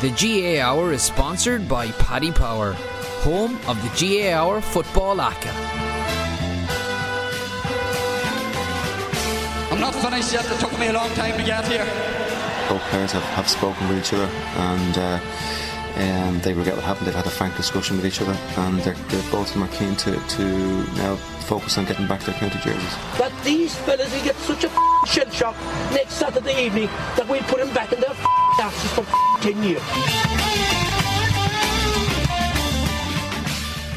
The GAA Hour is sponsored by Paddy Power, home of the GAA Hour Football ACA. I'm not finished yet. It took me a long time to get here. both players have, have spoken with each other and uh, um, they regret what happened. They've had a frank discussion with each other and they're, they're both of them are keen to, to now focus on getting back their county jerseys. that these fellas will get such a f***ing shell shock next Saturday evening that we'll put them back in their f***ing asses for f***ing 10 years.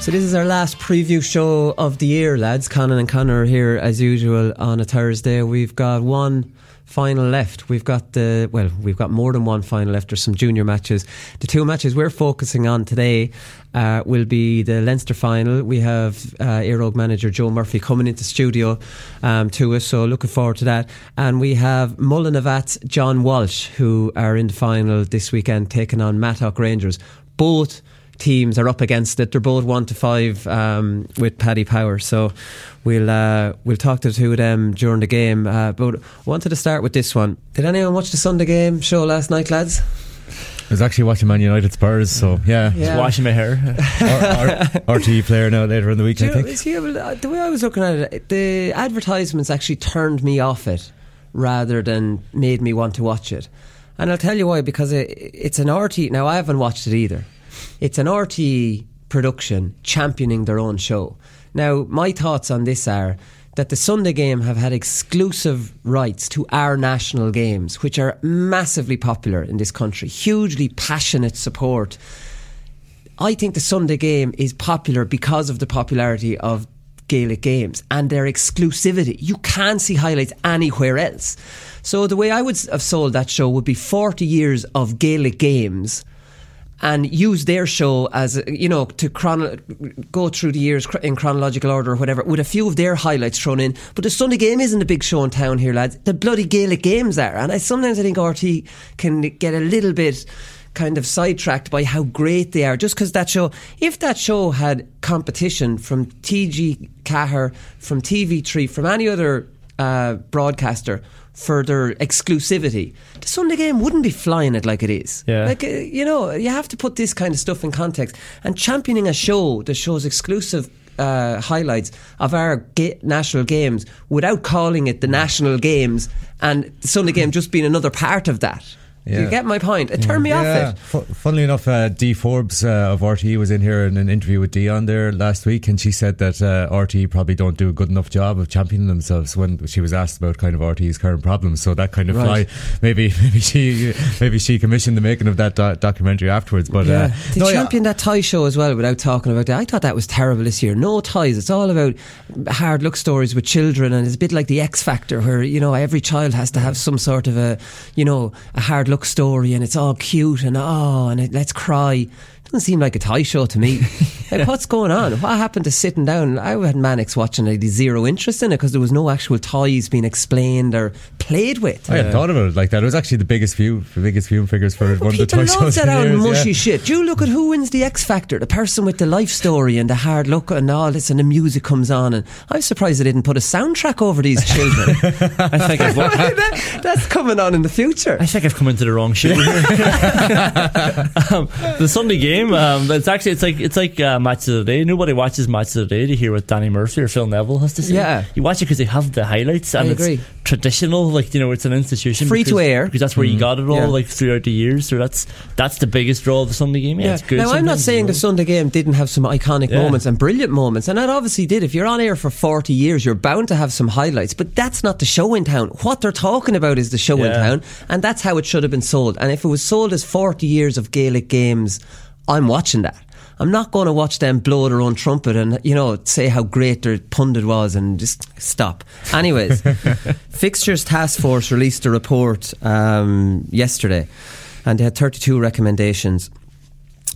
So this is our last preview show of the year, lads. Conan and Connor are here as usual on a Thursday. We've got one final left. We've got the well, we've got more than one final left. There's some junior matches. The two matches we're focusing on today uh, will be the Leinster final. We have uh, Eire Og manager Joe Murphy coming into studio um, to us, so looking forward to that. And we have Mullinavat's John Walsh, who are in the final this weekend, taking on Mattock Rangers. Both teams are up against it. They're both one to five um, with Paddy Power. So we'll uh, we'll talk to the two of them during the game. Uh, but wanted to start with this one. Did anyone watch the Sunday game show last night, lads? I was actually watching Man United Spurs, so yeah, Yeah. washing my hair. R- R- RTE player now later in the week, Do I you- think. see, uh, the way I was looking at it, the advertisements actually turned me off it rather than made me want to watch it. And I'll tell you why, because it, it's an RTE. Now, I haven't watched it either. It's an RTE production championing their own show. Now, my thoughts on this are that the Sunday game have had exclusive rights to our national games, which are massively popular in this country, hugely passionate support. I think the Sunday game is popular because of the popularity of Gaelic games and their exclusivity. You can't see highlights anywhere else. So the way I would have sold that show would be 40 years of Gaelic games and use their show as you know to chrono- go through the years in chronological order or whatever with a few of their highlights thrown in. But the Sunday game isn't a big show in town here lads. The bloody Gaelic games are. And I sometimes I think RTE can get a little bit kind of sidetracked by how great they are just because that show if that show had competition from TG Ceathair from TV3 from any other uh, broadcaster for their exclusivity, the Sunday game wouldn't be flying it like it is. Yeah. Like, uh, you know, you have to put this kind of stuff in context. And championing a show that shows exclusive uh, highlights of our ga- national games without calling it the national games and the Sunday game just being another part of that. Do you get my point? It turned me off Yeah. it. Fu- funnily enough, uh, Dee Forbes uh, of RTE was in here in an interview with Dion there last week, and she said that uh, RTE probably don't do a good enough job of championing themselves when she was asked about kind of RTE's current problems. So that kind of Right. fly, maybe maybe she maybe she commissioned the making of that do- documentary afterwards. But Yeah, uh, they no, yeah, championed that toy show as well without talking about that. I thought that was terrible this year. No ties. It's all about hard look stories with children, and it's a bit like the X Factor, where you know every child has to have some sort of a you know a hard look story, and it's all cute and oh, and it, let's cry. Doesn't seem like a toy show to me. like, what's going on? What happened to sitting down? I had Mannix watching it. He had zero interest in it because there was no actual ties being explained or played with. I hadn't thought about it like that. It was actually the biggest view, the biggest viewing figures for one of the People toy love shows. that in old mushy yeah. shit. Do you look at who wins the X Factor? The person with the life story and the hard look and all this, and the music comes on. And I'm surprised they didn't put a soundtrack over these children. I think I've, wa- That- that's coming on in the future. I think I've come into the wrong show. um, the Sunday game, um, it's actually it's like it's like uh, match of the day. Nobody watches match of the day to hear what Danny Murphy or Phil Neville has to say. Yeah. you watch it because they have the highlights and I it's agree. traditional. Like you know, it's an institution, Free to air. because that's where you got it all Yeah. like throughout the years. So that's that's the biggest draw of the Sunday game. Yeah, it's good. Now, I'm not saying the. Sunday game didn't have some iconic Yeah. moments and brilliant moments, and that obviously did. If you're on air for 40 years, you're bound to have some highlights, but that's not the show in town. What they're talking about is the show in town, and that's how it should have been sold. And if it was sold as 40 years of Gaelic games, I'm watching that. I'm not going to watch them blow their own trumpet and you know say how great their pundit was and just stop. Anyways, fixtures task force released a report um, yesterday, and they had 32 recommendations.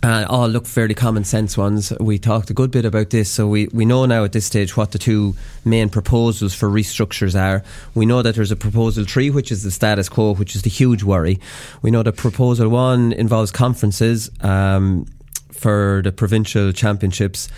Uh, all look fairly common sense ones. We talked a good bit about this, so we, we know now at this stage what the two main proposals for restructures are. We know that there's a proposal three, which is the status quo, which is the huge worry. We know that proposal one involves conferences um, for the provincial championships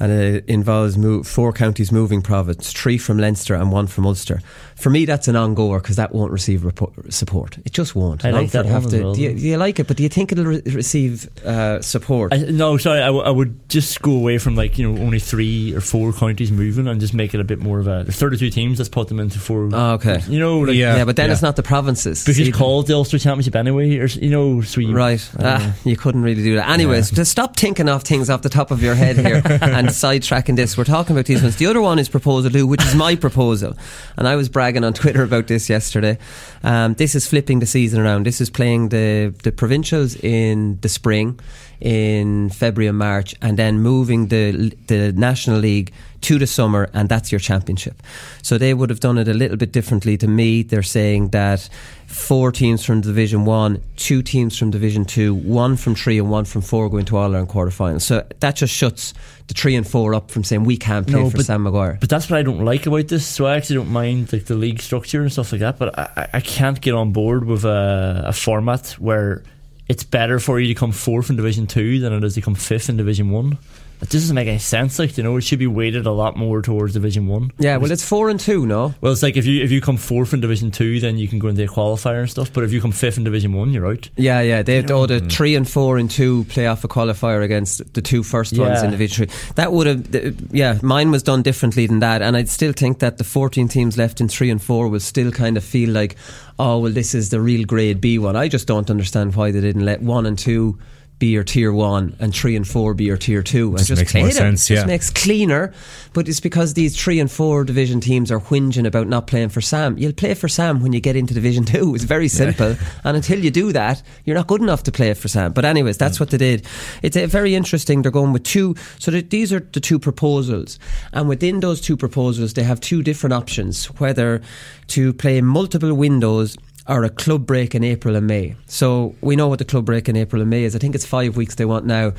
and it involves mo- four counties moving province, three from Leinster and one from Ulster. For me, that's an ongoer because that won't receive repo- support. It just won't. I like that have to- well. do, you, do you like it? But do you think it'll re- receive uh, support? I, no, sorry. I, w- I would just go away from like you know only three or four counties moving and just make it a bit more of a. There's 32 teams. Let's put them into four. Oh, okay. You know, like Yeah. yeah, but then yeah. it's not the provinces. because See, it's called the Ulster Championship anyway, or you know, so you, Right. Ah, you couldn't really do that. Anyways, just stop thinking of things off the top of your head here and sidetracking this. We're talking about these ones. The other one is proposal two, which is my proposal. And I was bragging on Twitter about this yesterday. Um, this is flipping the season around. This is playing the, the provincials in the spring, in February and March, and then moving the the National League to the summer, and that's your championship. So they would have done it a little bit differently to me. They're saying that four teams from Division One, two teams from Division Two, one from three, and one from four going to All Ireland quarterfinals. So that just shuts the three and four up from saying we can't play No, for but- Sam Maguire. But that's what I don't like about this. So I actually don't mind like the league structure and stuff like that. But I, I- I can't get on board with a, a format where it's better for you to come fourth in Division Two than it is to come fifth in Division One. It doesn't make any sense. Like you know, it should be weighted a lot more towards Division One. yeah, well, it's four and two, no. Well, it's like if you if you come fourth in Division Two, then you can go into a qualifier and stuff. But if you come fifth in Division One, you're out. Yeah, yeah. They oh, the mm. three and four and two play off a qualifier against the two first ones Yeah. in Division Three. That would have, yeah. Mine was done differently than that, and I'd still think that the fourteen teams left in three and four will still kind of feel like, oh well, this is the real Grade B one. I just don't understand why they didn't let one and two. Be your tier one and three and four be your tier two. Just and just makes play more them. sense, Yeah. It just makes cleaner, but it's because these three and four division teams are whinging about not playing for Sam. You'll play for Sam when you get into Division Two. It's very simple, and until you do that, you're not good enough to play for Sam. But anyways, that's what they did. It's uh, very interesting. They're going with two. So that these are the two proposals, and within those two proposals, they have two different options: whether to play multiple windows or a club break in April and May. So we know what the club break in April and May is. I think it's five weeks they want now.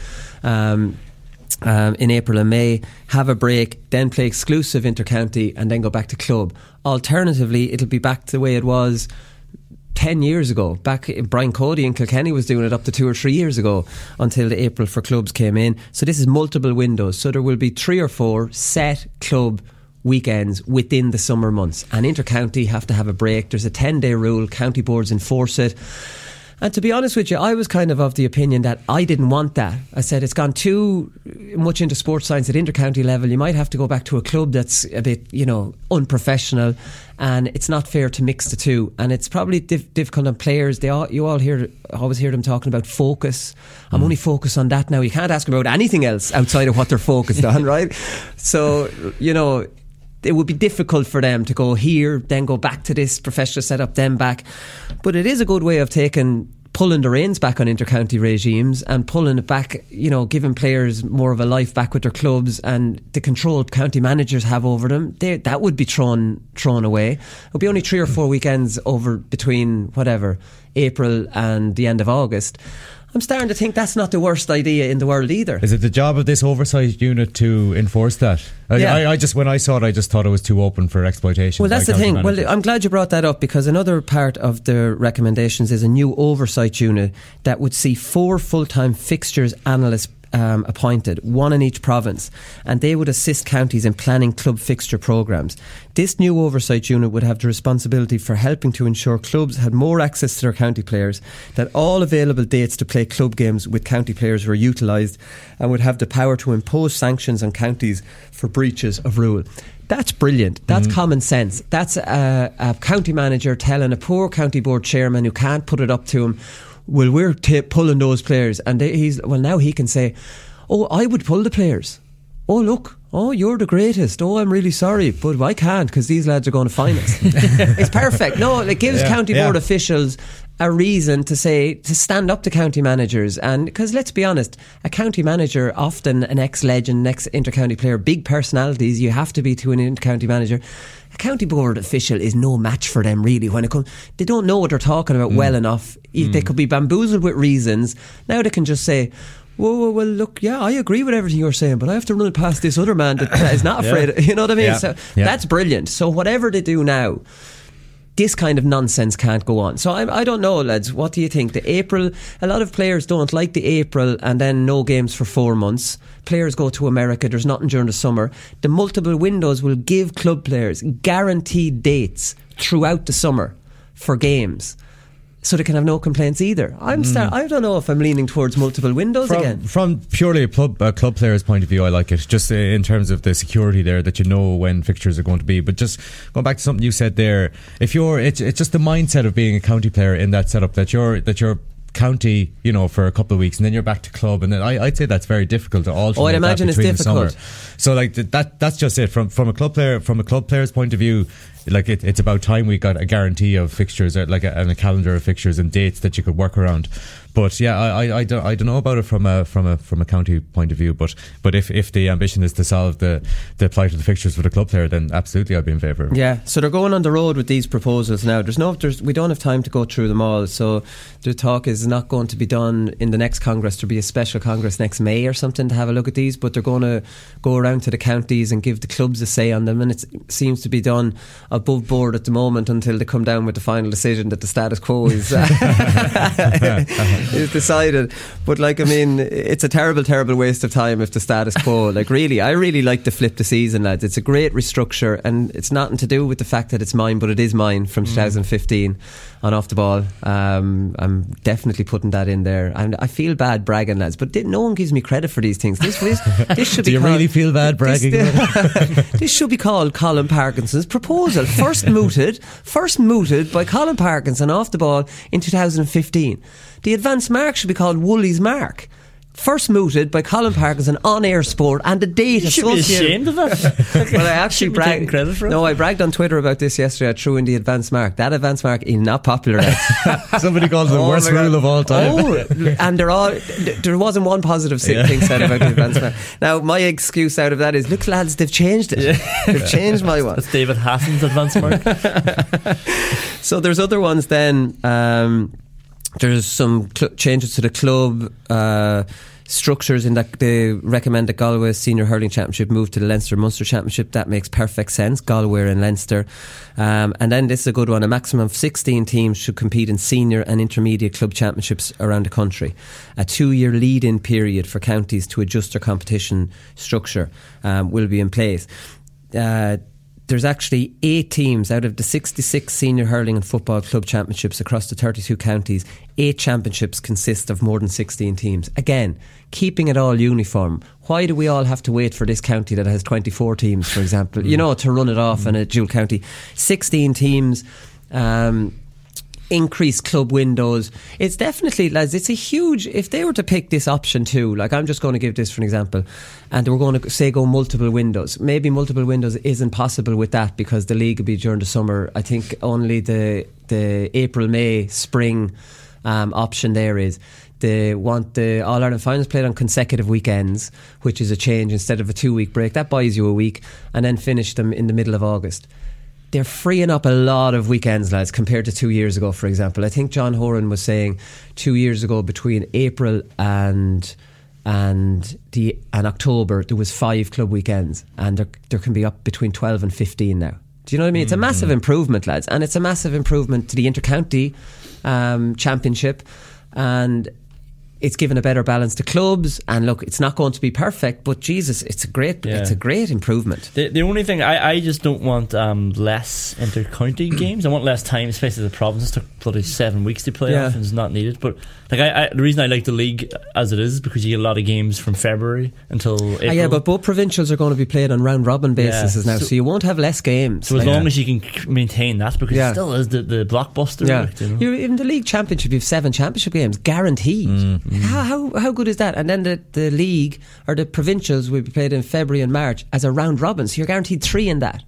Um, um, in April and May, have a break, then play exclusive intercounty, and then go back to club. Alternatively, it'll be back to the way it was 10 years ago. Back Brian Cody and Kilkenny was doing it up to two or three years ago until the April for clubs came in. So this is multiple windows. So there will be three or four set club weekends within the summer months. And intercounty have to have a break. There's a 10 day rule. County boards enforce it. And to be honest with you, I was kind of of the opinion that I didn't want that. I said it's gone too much into sports science at intercounty level. You might have to go back to a club that's a bit, you know, unprofessional, and it's not fair to mix the two. And it's probably dif- difficult on players. They all, you all hear, always hear them talking about focus. I'm mm. only focused on that now. You can't ask about anything else outside of what they're focused on, right? So you know it would be difficult for them to go here, then go back to this professional setup, then back. But it is a good way of taking pulling the reins back on intercounty regimes and pulling it back, you know, giving players more of a life back with their clubs and the control county managers have over them. They, that would be thrown thrown away. It would be only three or four weekends over between whatever April and the end of August. I'm starting to think that's not the worst idea in the world either. Is it the job of this oversight unit to enforce that? I, Yeah. I, I just when I saw it, I just thought it was too open for exploitation. Well, that's the thing. Well. I'm glad you brought that up because another part of the recommendations is a new oversight unit that would see four full time fixtures analysts. Um, appointed, one in each province, and they would assist counties in planning club fixture programs. This new oversight unit would have the responsibility for helping to ensure clubs had more access to their county players, that all available dates to play club games with county players were utilised, and would have the power to impose sanctions on counties for breaches of rule. That's brilliant. That's common sense. That's a, a county manager telling a poor county board chairman who can't put it up to him, well, we're ta pulling those players. And they, he's, well, now he can say, oh, I would pull the players. Oh, look. Oh, you're the greatest. Oh, I'm really sorry, but I can't because these lads are going to find us. it's perfect. No, it gives Yeah, county yeah. board officials a reason to say to stand up to county managers and because let's be honest a county manager often an ex-legend ex inter-county player big personalities you have to be to an inter-county manager a county board official is no match for them really when it comes they don't know what they're talking about mm. well enough they mm. could be bamboozled with reasons now they can just say Whoa, whoa, well, look, yeah, I agree with everything you're saying, but I have to run it past this other man that, is not afraid. of, you know what I mean? Yeah. So Yeah. that's brilliant. So whatever they do now, this kind of nonsense can't go on. So I, I don't know, lads. What do you think? The April, a lot of players don't like the April and then no games for four months. Players go to America. There's nothing during the summer. The multiple windows will give club players guaranteed dates throughout the summer for games. So they can have no complaints either. I'm start, I don't know if I'm leaning towards multiple windows from, again. from purely a club a club player's point of view, I like it. Just uh, in terms of the security there, that you know when fixtures are going to be. But just going back to something you said there, if you're, it's it's just the mindset of being a county player in that setup that you're that you're county, you know, for a couple of weeks, and then you're back to club, and then I, I'd say that's very difficult to alternate. Oh, I'd imagine it's difficult. So like that that's just it from from a club player from a club player's point of view. Like it, it's about time we got a guarantee of fixtures, or like a, and a calendar of fixtures and dates that you could work around. But yeah, I, I, I, don't, I don't know about it from a from a from a county point of view. But but if, if the ambition is to solve the the plight of the fixtures for the club player, then absolutely I'd be in favour. Yeah, so they're going on the road with these proposals now. There's no, there's, we don't have time to go through them all. So the talk is not going to be done in the next Congress. There'll be a special Congress next May or something to have a look at these. But they're going to go around to the counties and give the clubs a say on them. And it seems to be done above board at the moment until they come down with the final decision that the status quo is, uh, is decided. But like, I mean, it's a terrible, terrible waste of time if the status quo. Like, really, I really like to flip the season, lads. It's a great restructure, and it's nothing to do with the fact that it's mine, but it is mine from mm. 2015 on off the ball. Um, I'm definitely putting that in there, and I feel bad bragging, lads. But di- no one gives me credit for these things. This, this, this should Do be. you called- really feel bad bragging? This, this should be called Colm Parkinson's proposal. First mooted, first mooted by Colm Parkinson off the ball in 2015. The advanced mark should be called Wooly's mark. First mooted by Colm Parkinson on air sport and the date You should be ashamed of that. Well, I actually Shouldn't be taking bragged. credit for it. No, I bragged on Twitter about this yesterday. I threw in the advanced mark. That advanced mark is not popular. lads. Somebody calls it the Oh worst rule of all time. Oh, and they're all. There wasn't one positive si- thing said about the advanced mark. Now, my excuse out of that is, look, lads, they've changed it. They've changed my one. That's David Hassan's advance mark. So there's other ones. Then um, there's some cl- changes to the club. Uh, Structures in that they recommend that Galway Senior Hurling Championship move to the Leinster Munster Championship. That makes perfect sense. Galway and Leinster. Um, and then this is a good one. A maximum of 16 teams should compete in senior and intermediate club championships around the country. A two year lead in period for counties to adjust their competition structure um, will be in place. Uh, there's actually eight teams out of the 66 senior hurling and football club championships across the 32 counties. Eight championships consist of more than 16 teams. Again, keeping it all uniform. Why do we all have to wait for this county that has 24 teams, for example, you know, to run it off in a dual county? 16 teams. Um, increased club windows. It's definitely, lads, it's a huge. If they were to pick this option too, like I'm just going to give this for an example, and they were going to say go multiple windows. Maybe multiple windows isn't possible with that because the league will be during the summer. I think only the the April, May, spring um, option there is. They want the All Ireland finals played on consecutive weekends, which is a change instead of a two week break. That buys you a week, and then finish them in the middle of August they're freeing up a lot of weekends, lads, compared to two years ago, for example. I think John Horan was saying two years ago between April and and the and October there was five club weekends, and there there can be up between twelve and fifteen now. Do you know what I mean? It's a massive improvement, lads, and it's a massive improvement to the intercounty um, championship, and it's given a better balance to clubs. And look, it's not going to be perfect, but Jesus, it's a great, Yeah. it's a great improvement. The, the only thing I, I just don't want um, less inter-county games. I want less time, especially the provinces took bloody seven weeks to play Yeah. off, and it's not needed. But like I, I, the reason I like the league as it is because you get a lot of games from February until April. Ah, yeah, but both provincials are going to be played on round robin basis Yeah. now, so, So- you won't have less games. so as Like- long as you can maintain that, because it still is the, the blockbuster. yeah, like, you know? You're in the league championship, you have seven championship games guaranteed. Mm, Mm. How, how how good is that? And then the, the league or the provincials will be played in February and March as a round robin, so you're guaranteed three in that.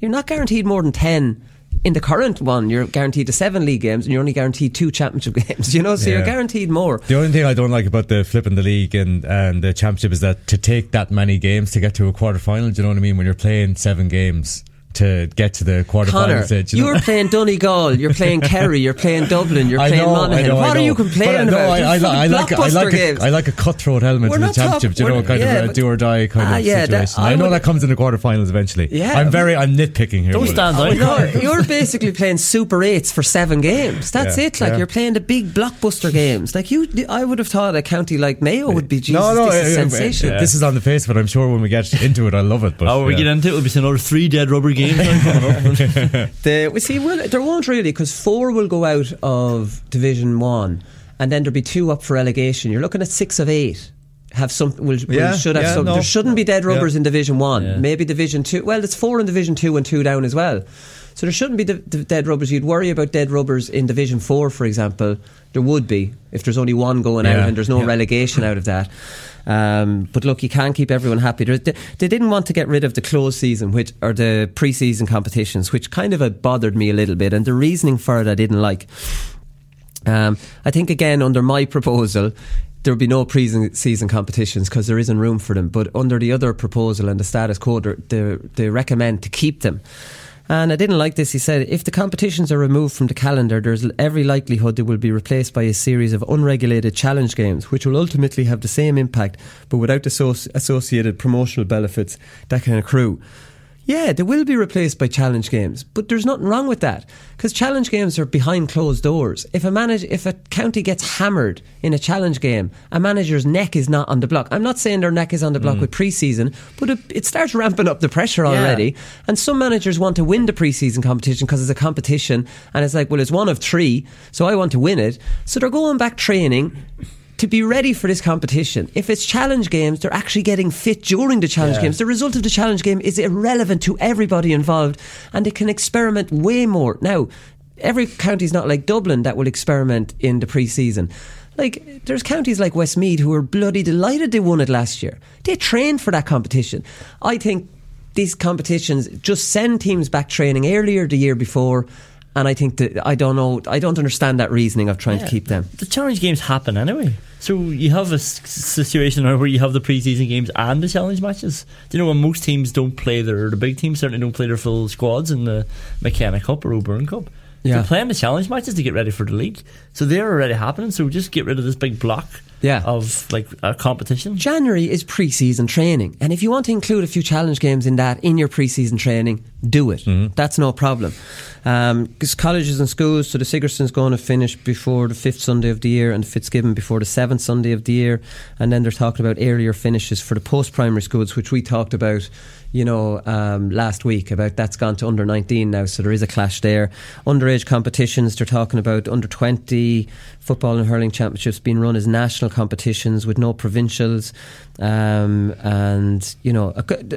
You're not guaranteed more than ten in the current one, you're guaranteed to seven league games and you're only guaranteed two championship games. You know, so Yeah. you're guaranteed more. The only thing I don't like about the flipping the league and, and the championship is that to take that many games to get to a quarter final, do you know what I mean? When you're playing seven games to get to the quarterfinals. Connor, stage. you know? are playing Donegal, you're playing Kerry, you're playing Dublin, you're I playing know, Monaghan. I know, I what are know. you But, complaining uh, no, about? I, I, I like I blockbuster like games. a, I like a cutthroat element We're to the championship. do you know, we're- kind yeah, of a do or die kind Ah, of yeah, that- situation. I I know would- that comes in the quarterfinals eventually. Yeah. I'm very I'm nitpicking here. Don't stand out. You're, you're basically playing Super Eights for seven games. That's Yeah, it. Like you're playing the big blockbuster games. Like you, I would have thought a county like Mayo would be Jesus. no, no, this is uh, uh. This is on the face but. I'm sure when we get into it, I love it. But Oh, we yeah. get into it. We'll be seeing another three dead rubber games now coming up. The, we see, well, there won't really because four will go out of Division One, and then there'll be two up for relegation. You're looking at six of eight. Have some? Will, will- should have yeah, some. no. There shouldn't be dead rubbers Yeah. in Division One. Yeah. Maybe Division Two. Well, it's four in Division Two and two down as well. So there shouldn't be the, the dead rubbers. You'd worry about dead rubbers in Division Four, for example. There would be if there's only one going out and there's no yeah. relegation out of that. Um, but look, you can't keep everyone happy. They, they didn't want to get rid of the closed season, which or the pre-season competitions, which kind of bothered me a little bit, and the reasoning for it I didn't like. Um, I think again under my proposal. There would be no pre-season competitions because there isn't room for them. But under the other proposal and the status quo, they they recommend to keep them. And I didn't like this. He said, if the competitions are removed from the calendar, there's every likelihood they will be replaced by a series of unregulated challenge games, which will ultimately have the same impact, but without the associ- associated promotional benefits that can accrue. Yeah, they will be replaced by challenge games, but there's nothing wrong with that because challenge games are behind closed doors. If a manage, if a county gets hammered in a challenge game, a manager's neck is not on the block. I'm not saying their neck is on the block mm. with pre-season, but it, it starts ramping up the pressure already. And some managers want to win the pre-season competition because it's a competition, and it's like, well, it's one of three, so I want to win it. So they're going back training to be ready for this competition. If it's challenge games, they're actually getting fit during the challenge Yeah. games. The result of the challenge game is irrelevant to everybody involved, and they can experiment way more. Now, every county's not like Dublin that will experiment in the pre-season. Like there's counties like Westmeath who are bloody delighted they won it last year. They trained for that competition. I think these competitions just send teams back training earlier the year before. And I think that I don't know, I don't understand that reasoning of trying to keep them. The challenge games happen anyway. So you have a situation now where you have the preseason games and the challenge matches. Do you know when most teams don't play their the big teams certainly don't play their full squads in the McKenna Cup or O'Byrne Cup. Yeah. They're playing the challenge matches to get ready for the league. So they're already happening. So we just get rid of this big block Yeah. of like a competition. January is pre-season training, and if you want to include a few challenge games in that in your pre-season training, do it. Mm-hmm. That's no problem. Um, because colleges and schools, so the Sigerson's going to finish before the fifth Sunday of the year, and Fitzgibbon before the seventh Sunday of the year, and then they're talking about earlier finishes for the post-primary schools, which we talked about. You know, um, last week about that's gone to under 19 now, so there is a clash there. Underage competitions, they're talking about under 20 football and hurling championships being run as national competitions with no provincials. Um, and you know,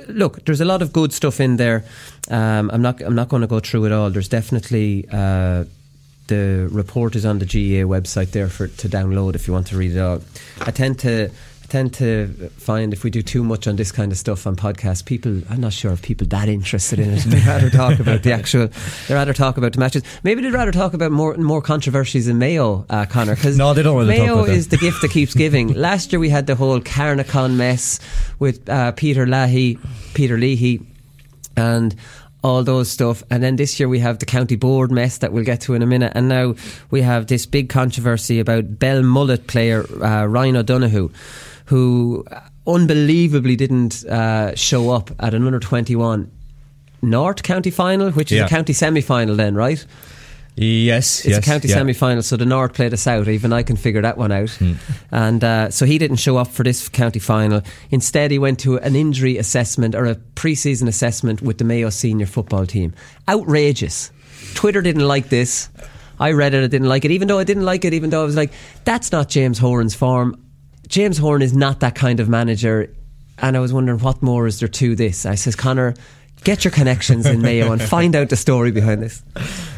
look, there's a lot of good stuff in there. Um, I'm not, I'm not going to go through it all. There's definitely. Uh, the report is on the GAA website there for to download if you want to read it all. I tend to tend to find if we do too much on this kind of stuff on podcasts, people I'm not sure if people that interested in it. They'd rather talk about the actual. They'd rather talk about the matches. Maybe they'd rather talk about more more controversies in Mayo, uh, Connor. Because No, they don't talk Mayo is the gift that keeps giving. Last year we had the whole Carnacon mess with uh, Peter Leahy, Peter Leahy, and all those stuff. And then this year we have the county board mess that we'll get to in a minute. And now we have this big controversy about Belmullet player uh, Ryan O'Donoghue, who unbelievably didn't uh, show up at an under 21 North County final, which is Yeah. a county semi final, then, right? Yes, It's yes, a county yeah. semi final, so the North played us out. Even I can figure that one out. Hmm. And uh, so he didn't show up for this county final. Instead, he went to an injury assessment or a pre season assessment with the Mayo senior football team. Outrageous. Twitter didn't like this. I read it, I didn't like it, even though I didn't like it, even though I was like, that's not James Horan's form. James Horan is not that kind of manager. And I was wondering, what more is there to this? I says, Connor, get your connections in Mayo and find out the story behind this.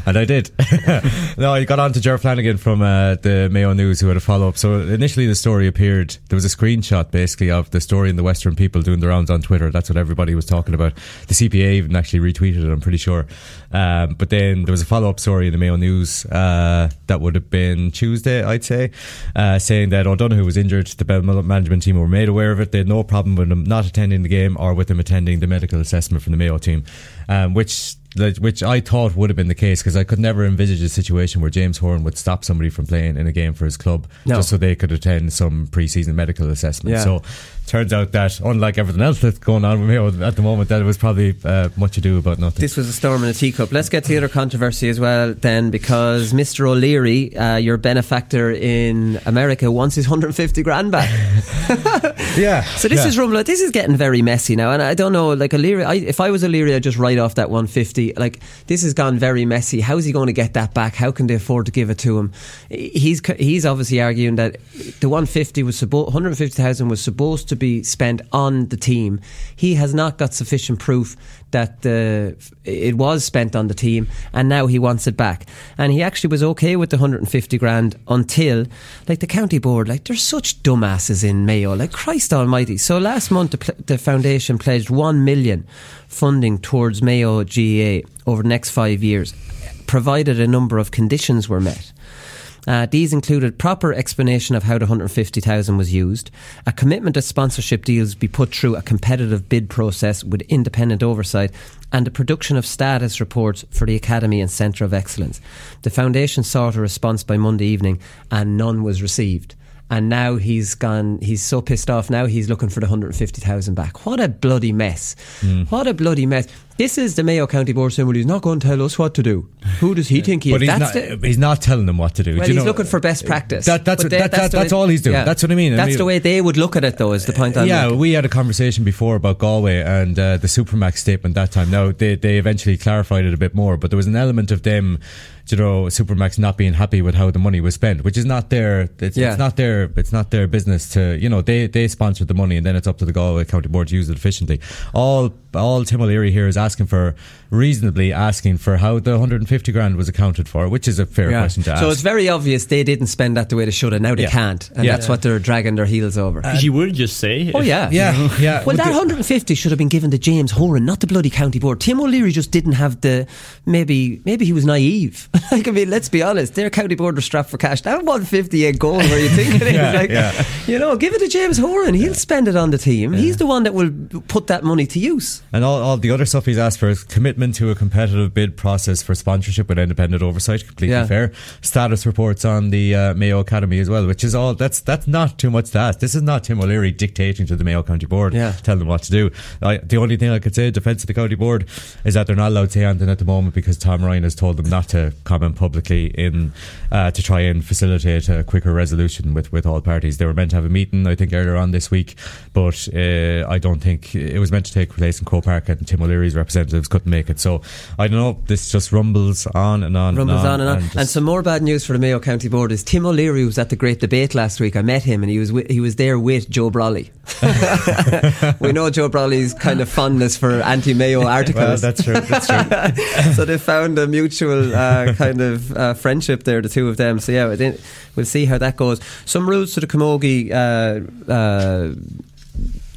And I did. no, I got on to Ger Flanagan from uh, the Mayo News who had a follow up. So initially the story appeared, there was a screenshot basically of the story in the Western People doing the rounds on Twitter. That's what everybody was talking about. The GPA even actually retweeted it, I'm pretty sure. Um, but then there was a follow up story in the Mayo News uh, that would have been Tuesday, I'd say, uh, saying that O'Donoghue was injured. The Bell management team were made aware of it. They had no problem with him not attending the game or with him attending the medical assessment from the Mayo team, um, which which I thought would have been the case because I could never envisage a situation where James Horan would stop somebody from playing in a game for his club No. just so they could attend some pre-season medical assessment. Yeah. So turns out that unlike everything else that's going on with Mayo at the moment, that it was probably uh, much ado about nothing. This was a storm in a teacup. Let's get to the other controversy as well, then, because Mr. O'Leary, uh, your benefactor in America, wants his 150 grand back. yeah. So this yeah. is rumble. This is getting very messy now, and I don't know. Like O'Leary, I, if I was O'Leary, I'd just write off that 150. Like this has gone very messy. How is he going to get that back? How can they afford to give it to him? He's he's obviously arguing that the 150 was supposed 150,000 was supposed to be spent on the team. He has not got sufficient proof that the it was spent on the team, and now he wants it back. And he actually was okay with the 150 grand until, like the county board, like there's such dumbasses in Mayo, like Christ Almighty. So last month the, pl- the foundation pledged one million funding towards Mayo GAA over the next five years, provided a number of conditions were met. Uh, these included proper explanation of how the 150,000 was used, a commitment that sponsorship deals be put through a competitive bid process with independent oversight, and the production of status reports for the Academy and Centre of Excellence. The foundation sought a response by Monday evening, and none was received. And now he's gone. He's so pissed off. Now he's looking for the hundred and fifty thousand back. What a bloody mess! Hmm. What a bloody mess! This is the Mayo County Board saying, "Well, he's not going to tell us what to do." Who does he think he is? he's That's not, the- uh, he's not telling them what to do. well, Do he's know- looking for best uh, practice. That- that's what- that- that- that's way- all he's doing. That's what I mean. I That's mean- the way they would look at it, though. Is the point I'm yeah, making. we had a conversation before about Galway and uh, the Supermac's statement that time. Now they they eventually clarified it a bit more, but there was an element of them, you know, Supermac's not being happy with how the money was spent, which is not their it's, Yeah. it's not their it's not their business to you know they they sponsored the money and then it's up to the Galway County Board to use it efficiently. All all Tim O'Leary here is asking for reasonably asking for how the 150 grand was accounted for, which is a fair Yeah. question to ask. So it's very obvious they didn't spend that the way they should have. Now they Yeah. can't, and Yeah. that's what they're dragging their heels over. you would just say. oh if- yeah, yeah, yeah. Well, that 150 should have been given to James Horan, not the bloody county board. Tim O'Leary just didn't have the. Maybe, maybe he was naive. like I mean, let's be honest. Their county board was strapped for cash. That 150 ain't going where you think it is. Yeah, like, yeah. you know, give it to James Horan. He'll spend it on the team. He's the one that will put that money to use. And all, all the other stuff he's asked for is commitment to a competitive bid process for sponsorship with independent oversight, completely Yeah. fair. Status reports on the uh, Mayo Academy as well, which is all that's that's not too much to ask. This is not Tim O'Leary dictating to the Mayo County Board, Yeah. telling them what to do. I, the only thing I could say in defence of the county board is that they're not allowed to say anything at the moment because Tom Ryan has told them not to comment publicly in uh, to try and facilitate a quicker resolution with, with all parties. They were meant to have a meeting, I think, earlier on this week, but uh, I don't think it was meant to take place in Croke Park and Tim O'Leary's representatives couldn't make it. So I don't know. This just rumbles on and on, Rumbles on and on. just- And some more bad news for the Mayo County Board is Tim O'Leary was at the great debate last week. I met him and he was wi- he was there with Joe Brolly. we know Joe Brolly's kind of fondness for anti-Mayo articles. well, that's true. That's true. so they found a mutual uh, kind of uh, friendship there, the two of them. So yeah, we'll see how that goes. Some rules to the Camogie. Uh, uh,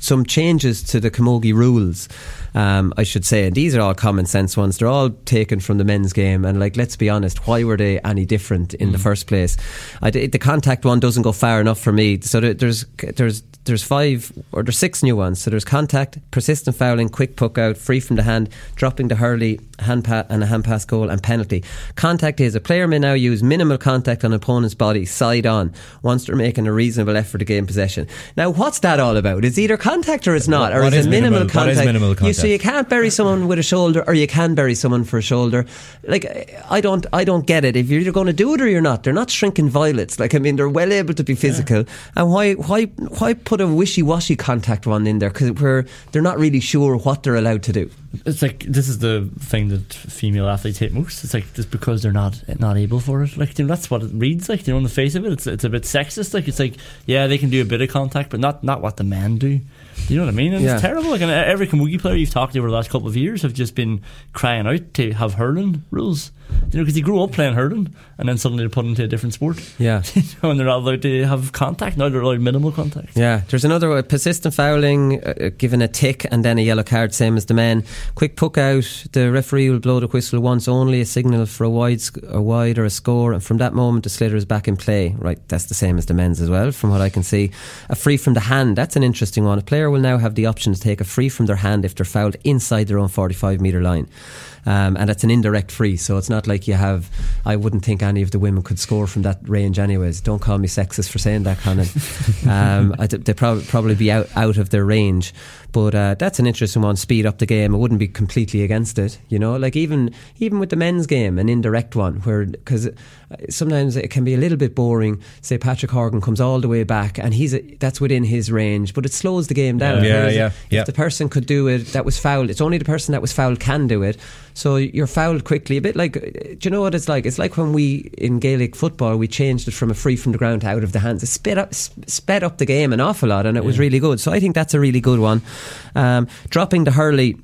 some changes to the Camogie rules, um, I should say. And these are all common sense ones. They're all taken from the men's game. And, like, let's be honest, why were they any different in the first place? I the contact one doesn't go far enough for me. So there's there's there's five or there's six new ones. So there's contact, persistent fouling, quick puck out, free from the hand, dropping the hurley, hand pa- and a hand pass goal, and penalty. Contact is a player may now use minimal contact on opponent's body, side on, once they're making a reasonable effort to gain possession. Now, what's that all about? It's either contact or it's not, or What is it minimal, minimal- contact? minimal You, so you can't bury someone with a shoulder, or you can bury someone for a shoulder. Like I don't, I don't get it. If you're going to do it or you're not, they're not shrinking violets. Like I mean, they're well able to be physical. And why, why, why put a wishy-washy contact one in there? Because where they're not really sure what they're allowed to do. It's like this is the thing that female athletes hate most. It's like just because they're not not able for it. Like you know, that's what it reads like. You know, on the face of it, it's it's a bit sexist. Like it's like yeah, they can do a bit of contact, but not not what the men do. You know what I mean? And Yeah. it's terrible. Like and every camogie player you we've talked to over the last couple of years have just been crying out to have hurling rules. You know, because they grew up playing hurling and then suddenly they're put into a different sport. Yeah. You know, and they're not allowed to have contact. Now they're allowed minimal contact. Yeah, there's another. Persistent fouling, uh, uh, given a tick and then a yellow card, same as the men. Quick puck out, the referee will blow the whistle once only, a signal for a wide, sc- a wide or a score, and from that moment the sliotar is back in play. Right, that's the same as the men's as well, from what I can see. A free from the hand, that's an interesting one. A player will now have the option to take a free from their hand if they're fouled inside their own 45 metre line. Um, and it's an indirect free, so it's not like you have. I wouldn't think any of the women could score from that range, anyways. Don't call me sexist for saying that, Conan. um, I th- they'd prob- probably be out, out of their range. But uh, that's an interesting one. Speed up the game. I wouldn't be completely against it. You know, like even even with the men's game, an indirect one where because sometimes it can be a little bit boring. Say Patrick Horgan comes all the way back, and he's a, that's within his range, but it slows the game down. Yeah, Whereas yeah, if yeah. the person could do it that was fouled, it's only the person that was fouled can do it. So you're fouled quickly. A bit like, uh, do you know what it's like? It's like when we in Gaelic football we changed it from a free from the ground to out of the hands. It sped up, sped up the game an awful lot, and it was really good. So I think that's a really good one. Um, dropping the hurley.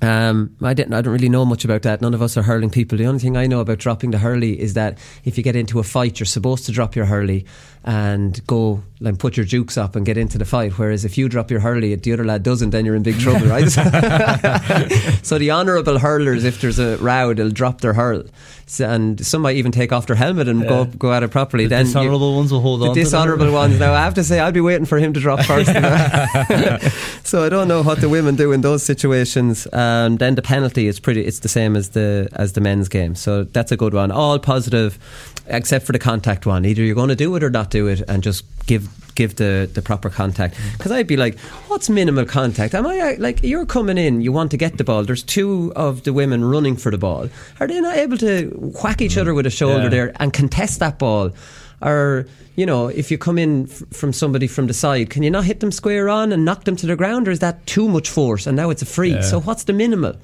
Um, I didn't. I don't really know much about that. None of us are hurling people. The only thing I know about dropping the hurley is that if you get into a fight, you're supposed to drop your hurley and go and put your jukes up and get into the fight. Whereas if you drop your hurley, the other lad doesn't, then you're in big trouble, right? so the honourable hurlers, if there's a row, they'll drop their hurl, So- and some might even take off their helmet and go go at it properly. The then you- dishonourable ones will hold the on. The dishonourable ones. Now I have to say, I'd be waiting for him to drop first. so I don't know what the women do in those situations. Um, then the penalty is pretty. It's the same as the as the men's game. So that's a good one. All positive, except for the contact one. Either you're going to do it or not do it, and just give give the, the proper contact. Because I'd be like, what's minimal contact? Am I uh, like you're coming in? You want to get the ball. There's two of the women running for the ball. Are they not able to whack each other with a shoulder Yeah. there and contest that ball? Or you know, if you come in f- from somebody from the side, can you not hit them square on and knock them to the ground, or is that too much force? And now it's a free. Yeah. So what's the minimal?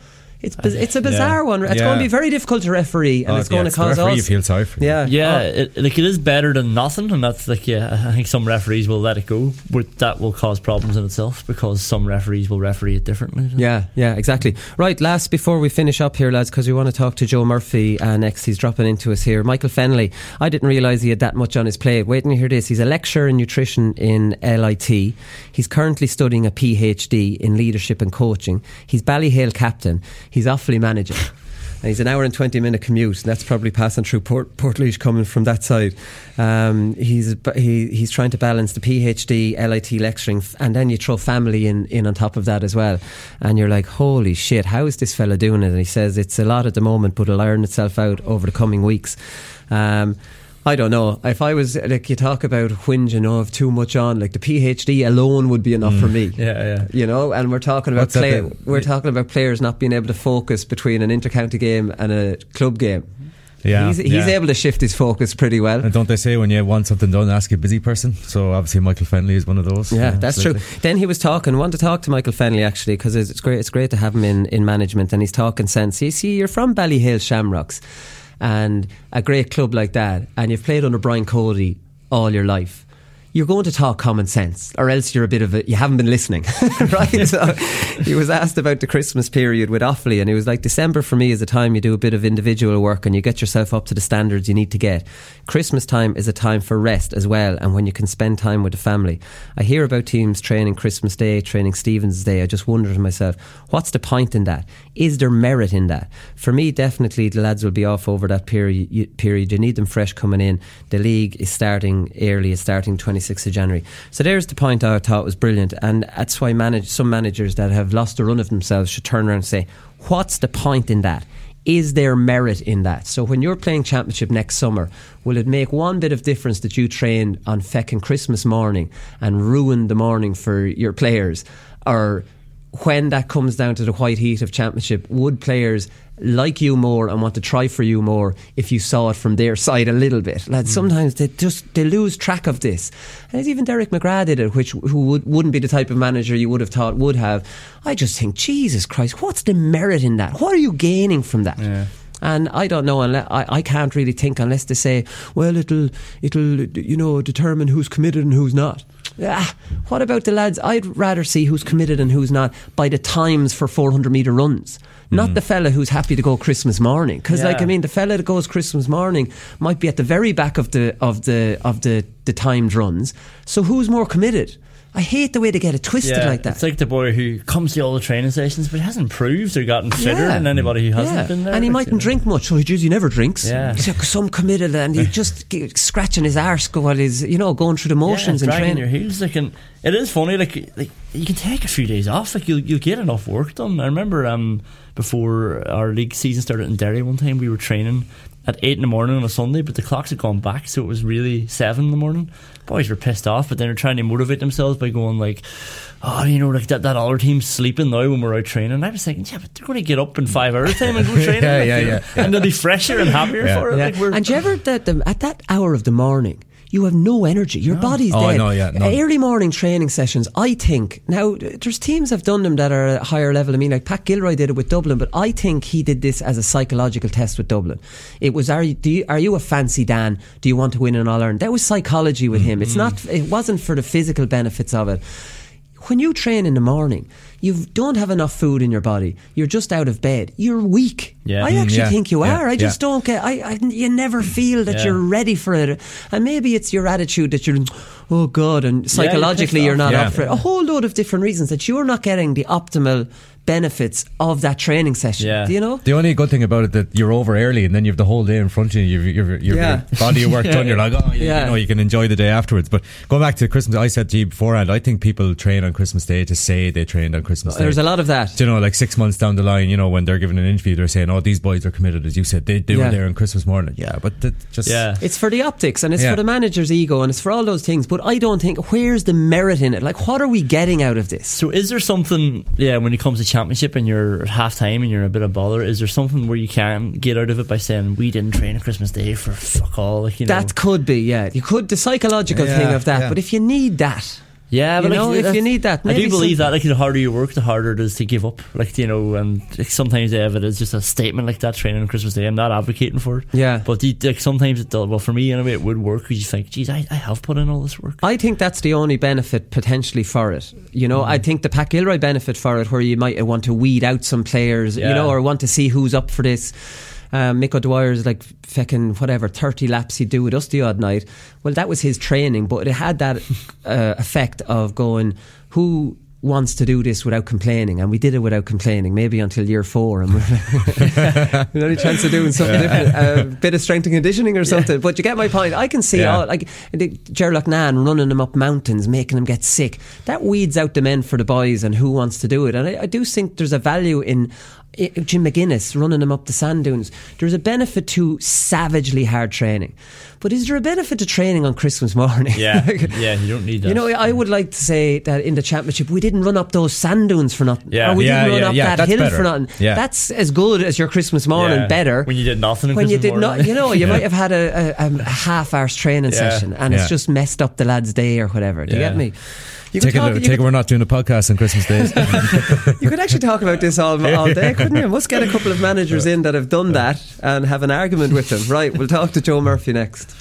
It's biz- it's a bizarre Yeah. one. It's Yeah. going to be very difficult to referee, and Oh, it's yeah, going to it's cause referee us. you feel sorry for. Yeah, Yeah, Oh, it, like it is better than nothing, and that's like yeah. I think some referees will let it go, but that will cause problems in itself because some referees will referee it differently. Yeah, yeah, exactly. Right, last before we finish up here, lads, because we want to talk to Joe Murphy uh, next. He's dropping into us here. Michael Fennelly. I didn't realise he had that much on his plate. Wait and hear this. He's a lecturer in nutrition in LIT. He's currently studying a PhD in leadership and coaching. He's Ballyhale captain. He's Offaly managing. And he's an hour and 20 minute commute. And that's probably passing through Port, Portlaoise coming from that side. Um, he's, he, he's trying to balance the PhD, LIT lecturing, and then you throw family in, in on top of that as well. And you're like, holy shit, how is this fella doing it? And he says it's a lot at the moment, but it'll iron itself out over the coming weeks. Um, I don't know. If I was like you talk about whinging of too much on, like the PhD alone would be enough for mm. me. Yeah, yeah. You know, and we're talking about play, we're talking about players not being able to focus between an intercounty game and a club game. Yeah, he's, he's yeah. able to shift his focus pretty well. And don't they say when you want something done, ask a busy person? So obviously Michael Fennelly is one of those. Yeah, that's true. Then he was talking. I want to talk to Michael Fennelly actually because it's great. It's great to have him in, in management, and he's talking sense. You see, you're from Ballyhale Shamrocks, and a great club like that, and you've played under Brian Cody all your life. You're going to talk common sense, or else you're a bit of a you haven't been listening, right? so he was asked about the Christmas period with Offaly, and he was like, December for me is a time you do a bit of individual work and you get yourself up to the standards you need to get. Christmas time is a time for rest as well, and when you can spend time with the family. I hear about teams training Christmas Day, training Stevens Day. I just wonder to myself, what's the point in that? Is there merit in that? For me, definitely the lads will be off over that period. Period. You need them fresh coming in. The league is starting early. It's starting 26th of January. So there's the point I thought was brilliant, and that's why manage some managers that have lost the run of themselves should turn around and say, what's the point in that? Is there merit in that? So when you're playing championship next summer, will it make one bit of difference that you train on feckin' Christmas morning and ruin the morning for your players? Or when that comes down to the white heat of championship, would players like you more and want to try for you more if you saw it from their side a little bit? Like hmm. sometimes they just they lose track of this. And it's even Derek McGrath did it, which who would, wouldn't be the type of manager you would have thought would have. I just think, Jesus Christ, what's the merit in that? What are you gaining from that? And I don't know, unless, I, I can't really think unless they say, well, it'll, it'll, you know, determine who's committed and who's not. Ah, what about the lads? I'd rather see who's committed and who's not by the times for 400 metre runs. Not the fella who's happy to go Christmas morning, because like I mean, the fella that goes Christmas morning might be at the very back of the of the of the the timed runs. So who's more committed? I hate the way they get it twisted Yeah, like that. It's like the boy who comes to all the training sessions but hasn't improved or gotten fitter than anybody who hasn't Yeah. been there. And he mightn't drink much. So he he never drinks. Yeah. He's like some committed and he's just scratching his arse while he's, you know, going through the motions yeah, and training. your heels. Like, and it is funny. Like, like you can take a few days off. Like, you'll you'll get enough work done. I remember um before our league season started in Derry one time, we were training at eight in the morning on a Sunday, but the clocks had gone back, so it was really seven in the morning. Boys were pissed off, but then they're trying to motivate themselves by going like, "Oh, you know, like that, that other team's sleeping now when we're out training." And I was thinking, "Yeah, but they're going to get up in five hours time and go training, Yeah, like, yeah, you yeah. and they'll be fresher and happier Yeah. for it." Yeah. Like, we're, and do you ever that the, at that hour of the morning, you have no energy. Your body's Oh, dead. no, yeah, none. Early morning training sessions. I think now there's teams have done them that are at a higher level. I mean, like Pat Gilroy did it with Dublin, but I think he did this as a psychological test with Dublin. It was are you, do you, are you a fancy Dan? Do you want to win an All Ireland? That was psychology with him. Mm-hmm. It's not. It wasn't for the physical benefits of it. When you train in the morning, you don't have enough food in your body. You're just out of bed. You're weak. Yeah. I Mm, actually yeah, think you yeah, are. I just don't get. I, I you never feel that you're ready for it, and maybe it's your attitude that you're, oh god, and psychologically you're off. not up for it. A whole load of different reasons that you're not getting the optimal benefits of that training session. Yeah. Do you know? The only good thing about it that you're over early and then you have the whole day in front of you. You've, you've, you've Yeah. your body of work done. You're like, oh, you, Yeah. you know, you can enjoy the day afterwards. But going back to Christmas, I said to you beforehand, I think people train on Christmas Day to say they trained on Christmas Day. There's a lot of that. Do you know, like six months down the line, you know, when they're giving an interview, they're saying, "Oh, these boys are committed," as you said. They they Yeah. were there on Christmas morning. Yeah, but that just yeah. It's for the optics and it's Yeah. for the manager's ego and it's for all those things. But I don't think where's the merit in it? Like, what are we getting out of this? So is there something, yeah, when it comes to championship and you're at half time and you're a bit of bother, is there something where you can get out of it by saying we didn't train on Christmas Day for fuck all, like you know? That could be, yeah. You could the psychological Yeah, thing of that. yeah. But if you need that, yeah, you but know, like, if you need that, I do believe that. Like the harder you work, the harder it is to give up. Like you know, and like, sometimes they have it as just a statement like that training on Christmas Day. I'm not advocating for it. Yeah. but you, like sometimes it does. Well, for me anyway, it would work because you think, geez, I, I have put in all this work. I think that's the only benefit potentially for it. You know, Mm. I think the Pat Gilroy benefit for it, where you might want to weed out some players, you know, or want to see who's up for this. Um, Mick O'Dwyer's like fucking whatever thirty laps he'd do with us the odd night. Well, that was his training, but it had that uh, effect of going who wants to do this without complaining, and we did it without complaining. Maybe until year four, and we're the only chance of doing something different, a bit of strength and conditioning or something. But you get my point. I can see Yeah. all like Ger Loughnane running them up mountains, making them get sick. That weeds out the men for the boys and who wants to do it. And I, I do think there's a value in. Jim McGuinness running them up the sand dunes. There's a benefit to savagely hard training, but is there a benefit to training on Christmas morning? Yeah, yeah, you don't need that. You know, I would like to say that in the championship we didn't run up those sand dunes for nothing. Yeah. or we Yeah, didn't run yeah, up yeah, that that's hill better. for nothing. Yeah. That's as good as your Christmas morning. Better when you did nothing. when you Christmas did not, you know, you might have had a, a, a half-hour's training session, and it's just messed up the lad's day or whatever. Do you get me? You Take could, talk, it, you, take could, We're not doing a podcast on Christmas days. you could actually talk about this all, all day, couldn't you? Must get a couple of managers in that have done that and have an argument with them. Right, we'll talk to Joe Murphy next.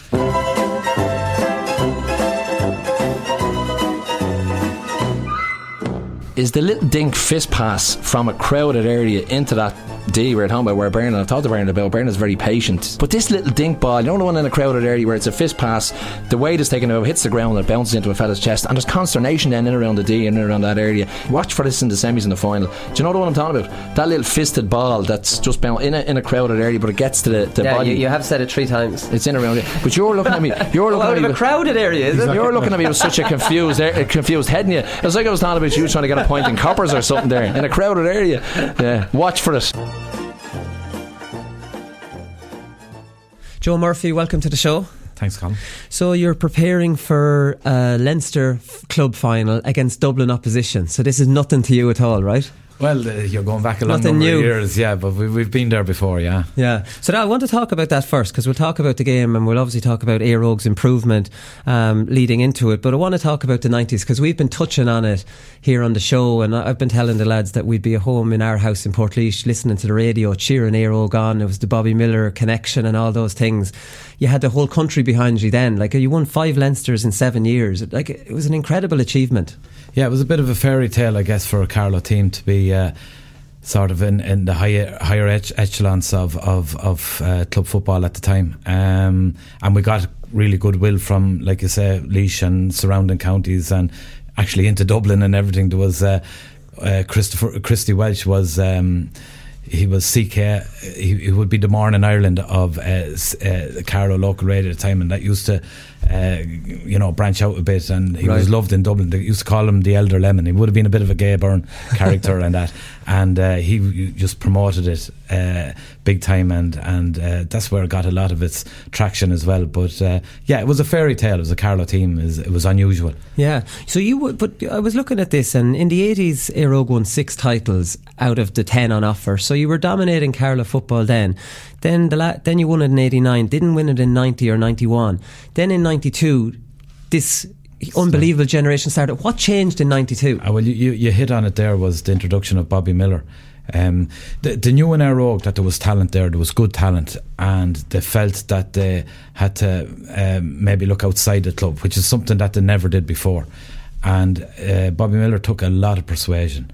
Is the little dink fist pass from a crowded area into that D we're talking about where Bernard I've talked to Bernard about Bernard's very patient. But this little dink ball you know the one in a crowded area where it's a fist pass the weight is taken over hits the ground and it bounces into a fella's chest and there's consternation then in around the D and in around that area. Watch for this in the semis and the final. Do you know the one I'm talking about? That little fisted ball that's just bound in a, in a crowded area but it gets to the, the body. you have said it three times. it's in around it but you're looking at me you're looking at me with- crowded area, is you're looking at me with such a confused, eh, a confused head in you. It's like I was talking about you trying to get a point in coppers or something there in a crowded area. Yeah, watch for it. Joe Murphy, welcome to the show. Thanks, Colm. So you're preparing for a Leinster f- club final against Dublin opposition. So this is nothing to you at all, right? Well, uh, you're going back a long Nothing number new. of years, yeah, but we, we've been there before, yeah. Yeah. So now I want to talk about that first because we'll talk about the game and we'll obviously talk about Eire Og's improvement um, leading into it. But I want to talk about the 90s because we've been touching on it here on the show. And I've been telling the lads that we'd be at home in our house in Portlaoise listening to the radio, cheering Eire Og on. It was the Bobby Miller connection and all those things. You had the whole country behind you then. Like you won five Leinsters in seven years. Like it was an incredible achievement. Yeah, it was a bit of a fairy tale, I guess, for a Carlow team to be uh, sort of in, in the higher higher ech- echelons of of, of uh, club football at the time, um, and we got really goodwill from, like you say, Laois and surrounding counties, and actually into Dublin and everything. There was uh, uh, Christopher Christy Welsh was. Um, he was CK. He, he would be the morning Ireland of uh, uh, Carlow local radio at the time, and that used to, uh, you know, branch out a bit. And he was loved in Dublin. They used to call him the Elder Lemon. He would have been a bit of a Gay Byrne character and that. And uh, he just promoted it uh, big time, and and uh, that's where it got a lot of its traction as well. But uh, yeah, it was a fairy tale. It was a Carlow team. It was, it was unusual. Yeah. So you would, but I was looking at this, and in the 80s, Eire Og won six titles out of the 10 on offer. So you were dominating Carlow football then. Then the la- then you won it in 89, didn't win it in 90 or 91. Then in 92, this unbelievable generation started. What changed in 92? Uh, well, you, you, hit on it there was the introduction of Bobby Miller. Um, the, the new in Eire Og that there was talent there, there was good talent, and they felt that they had to um, maybe look outside the club, which is something that they never did before. And uh, Bobby Miller took a lot of persuasion.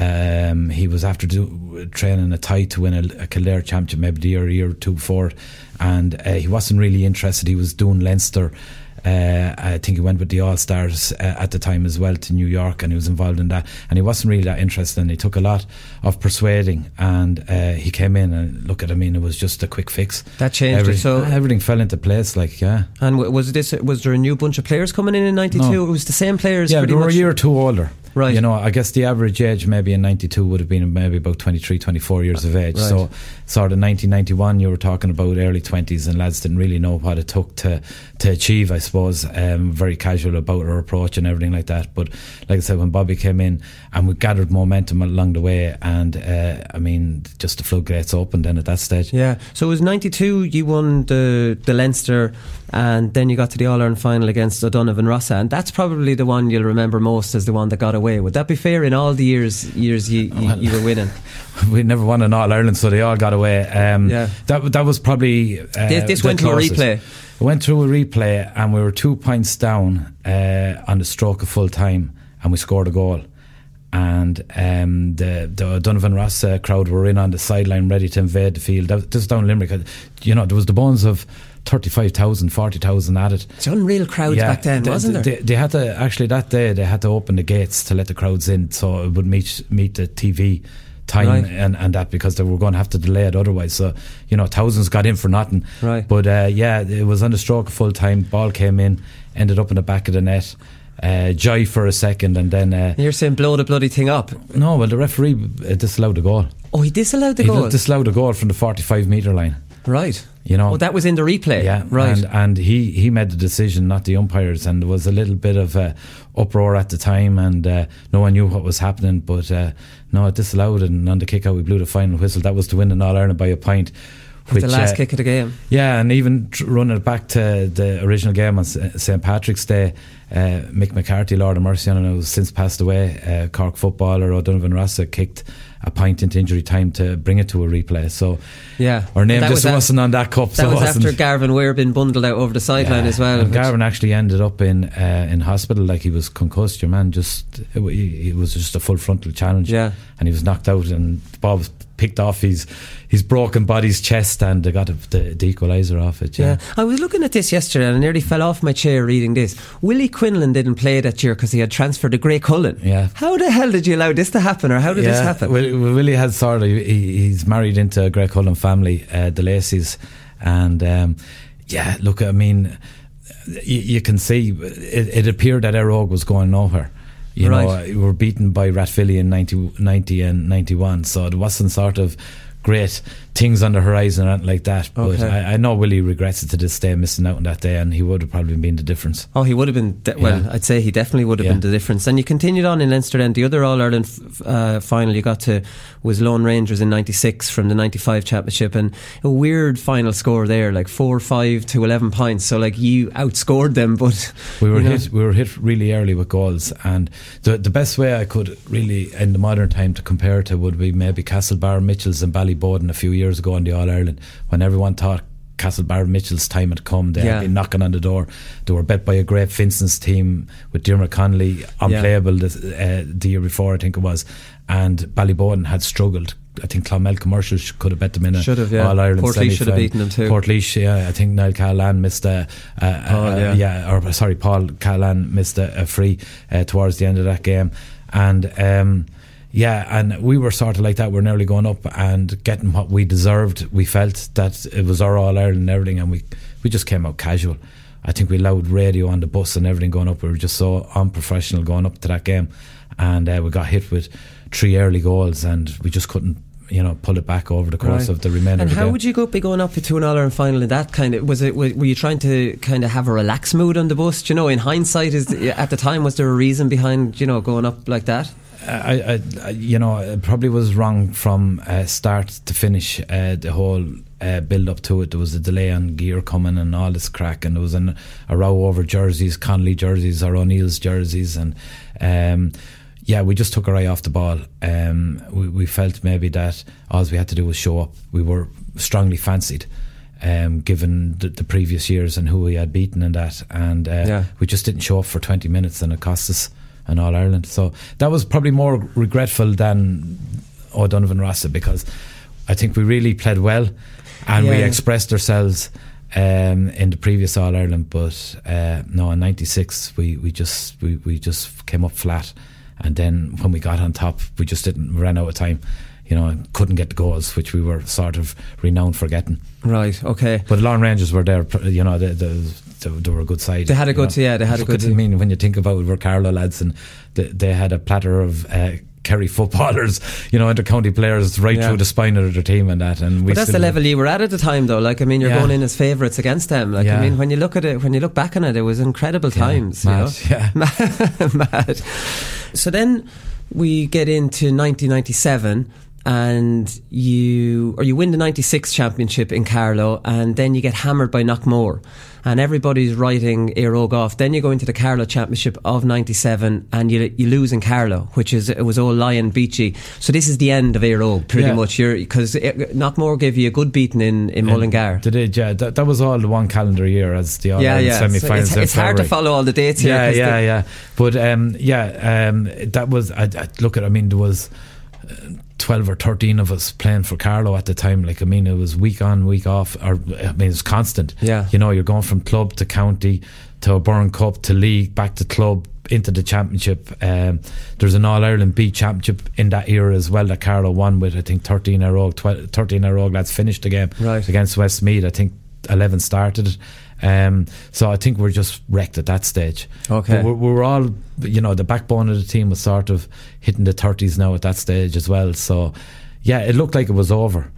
Um, he was after do, training a tie to win a, a Kildare championship, maybe the year, year or two before, and uh, he wasn't really interested. He was doing Leinster. Uh, I think he went with the All Stars uh, at the time as well to New York, and he was involved in that. And he wasn't really that interested. And he took a lot of persuading, and uh, he came in and look at. I mean, it was just a quick fix. That changed it, Every- so- everything fell into place. Like yeah, And w- was this was there a new bunch of players coming in in 92? No. It was the same players yeah, pretty they were much. a year or two older. Right. You know, I guess the average age maybe in 92 would have been maybe about 23, 24 years of age. Right. So, sort of 1991, you were talking about early 20s, and lads didn't really know what it took to, to achieve, I suppose. Um, very casual about our approach and everything like that. But, like I said, when Bobby came in and we gathered momentum along the way, and uh, I mean, just the floodgates opened then at that stage. Yeah. So it was 92, you won the, the Leinster, and then you got to the All Ireland final against O'Donovan Rossa, and that's probably the one you'll remember most as the one that got away. Would that be fair in all the years years you, you, you were winning? we never won an All Ireland, so they all got away. Um, Yeah. that that was probably uh, This- this went to a replay. We went through a replay, and we were two points down uh, on the stroke of full time, and we scored a goal. And um, the the Donovan Ross uh, crowd were in on the sideline, ready to invade the field. That, this is down Limerick. Uh, You know, there was the bones of 35,000, 40,000 at it. It's unreal crowds back then, they, wasn't there? They, they had to actually that day they had to open the gates to let the crowds in, so it would meet meet the TV time Right. and, and that because they were going to have to delay it otherwise. So you know, thousands got in for nothing. Right. But uh, yeah, it was on the stroke full time. Ball came in, ended up in the back of the net. Uh, joy for a second, and then uh, You're saying blow the bloody thing up. no, well the referee uh, disallowed the goal. Oh, he disallowed the he goal. disallowed the goal from the forty-five meter line. right. You know, Oh, that was in the replay. yeah, Right. And, and he, he made the decision, not the umpires, and there was a little bit of uh, uproar at the time, and uh, no one knew what was happening. But uh, no, it disallowed, and on the kick out, we blew the final whistle. That was to win in All Ireland by a point. With the last uh, kick of the game. yeah, and even tr- running it back to the original game on St Patrick's Day, uh, Mick McCarthy, Lord of Mercy him, who's since passed away, uh, Cork footballer O'Donovan Rossa kicked a pint into injury time to bring it to a replay. So Yeah. our name just was wasn't on that cup. That so was after Garvin Weir being bundled out over the sideline Yeah, as well. And Garvin actually ended up in uh, in hospital like he was concussed. Your man just it, he, it was just a full frontal challenge. Yeah. and he was knocked out, and Bob picked off his his broken body's chest, and they got a, the, the equaliser off it. Yeah. Yeah. I was looking at this yesterday and I nearly fell off my chair reading this. Willie Quinlan didn't play that year because he had transferred to Graiguecullen. Yeah. How the hell did you allow this to happen or how did this happen? Well, Willie has sort of he, he's married into a Graiguecullen family, uh, the Lacey's, and um, yeah, look, I mean, you, you can see it, it appeared that Eire Og was going nowhere. You know, we were beaten by Rathvilly in 90, 90 and 91, so it wasn't sort of great things on the horizon or anything like that. But Okay. I, I know Willie regrets it to this day, missing out on that day, and he would have probably been the difference. Oh, he would have been. De- well, I'd say he definitely would have Yeah. been the difference. And you continued on in Leinster. Then the other All Ireland f- uh, final you got to was Laune Rangers in '96 from the '95 championship, and a weird final score there, like four five to eleven points. So like you outscored them, but We were you know, hit. We were hit really early with goals, and the the best way I could really in the modern time to compare to would be maybe Castlebar Mitchells and Ballyboden a few years ago in the All Ireland when everyone thought. Castlebar Mitchell's time had come. They Yeah. had been knocking on the door. They were bet by a great Vincent's team with Diarmuid Connolly unplayable the, uh, the year before, I think it was. And Ballyboden had struggled. I think Clonmel Commercial could have bet them in a Should have, yeah. All Ireland. Portlaoise should have beaten them too. Portlaoise, yeah. I think Niall Callahan missed a, a, a- Paul, a- yeah. yeah, or sorry, Paul Cahillane missed a, a free uh, towards the end of that game, and um, yeah, and we were sort of like that. We're nearly going up and getting what we deserved. We felt that it was our All Ireland and everything, and we we just came out casual. I think we allowed radio on the bus and everything going up. We were just so unprofessional going up to that game, and uh, we got hit with three early goals, and we just couldn't. You know, pull it back over the course Right. of the remainder. And of the how game. would you go be going up to an All Ireland final in that kind of was it? Were were you trying to kind of have a relaxed mood on the bus? Do you know, in hindsight, is at the time was there a reason behind you know going up like that? I, I, you know, it probably was wrong from uh, start to finish. Uh, the whole uh, build up to it, there was a delay on gear coming and all this crack, and there was an, a row over jerseys, Conley jerseys or O'Neill's jerseys, and um, yeah, we just took our eye off the ball. Um, we, we felt maybe that all we had to do was show up. We were strongly fancied. Um, given the, the previous years and who we had beaten and that, and uh, Yeah. we just didn't show up for 20 minutes and it cost us an All Ireland. So that was probably more regretful than O'Donovan Rossa because I think we really played well and we expressed ourselves um, in the previous All Ireland. But uh, no, in '96 we, we just we, we just came up flat, and then when we got on top, we just didn't ran out of time. You know, couldn't get the goals, which we were sort of renowned for getting. Right. Okay. But the Laune Rangers were there. You know, they, they, they, they were a good side. They had a good- know. yeah, they had a good I team. mean, when you think about it, we're Carlow lads, and they, they had a platter of. Uh, Kerry footballers, you know, inter-county players right Yeah. through the spine of their team and that, and we But that's the level you were at at the time, though. Like, I mean, you're Yeah. going in as favourites against them. Like, I mean, when you look at it, when you look back on it, it was incredible times. you mad, know? yeah. mad. So then we get into 1997 and you or you win the 96 championship in Carlow and then you get hammered by Knockmore and everybody's writing Eire Og off then you go into the Carlow championship of 97 and you you lose in Carlow which is it was all Lion Beachy so this is the end of Eire Og pretty Yeah. much you're because Knockmore gave you a good beating in, in Mullingar They did, yeah. That, that was all the one calendar year as the All yeah yeah semi So it's, it's hard to follow all the dates here Yeah, yeah, the- yeah. But um, yeah, um, that was. I, I look at. I mean, there was. uh, 12 or 13 of us playing for Carlow at the time. Like I mean it was week on week off or I mean it was constant. Yeah. you know you're going from club to county to O'Byrne Cup to league back to club into the championship. Um, there's an All-Ireland B championship in that era as well that Carlow won with I think 13 Eire Og 12, 13 Eire Og lads finished the game Right. against Westmeath. I think 11 started it um, so I think we're just wrecked at that stage Okay. We're, we're all you know the backbone of the team was sort of hitting the 30s now at that stage as well so yeah it looked like it was over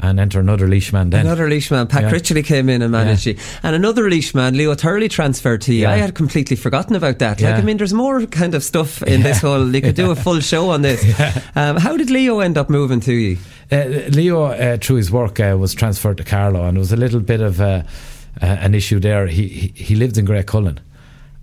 and enter another leashman then Another Leishman, Pat Yeah. Critchley came in and managed Yeah. you. And another Leishman, Leo Turley transferred to you. Yeah. I had completely forgotten about that. Like. I mean, there's more kind of stuff in this whole, you could do a full show on this. Um, how did Leo end up moving to you? Uh, Leo, uh, through his work, uh, was transferred to Carlow, and it was a little bit of uh, uh, an issue there. He, he he lived in Graiguecullen,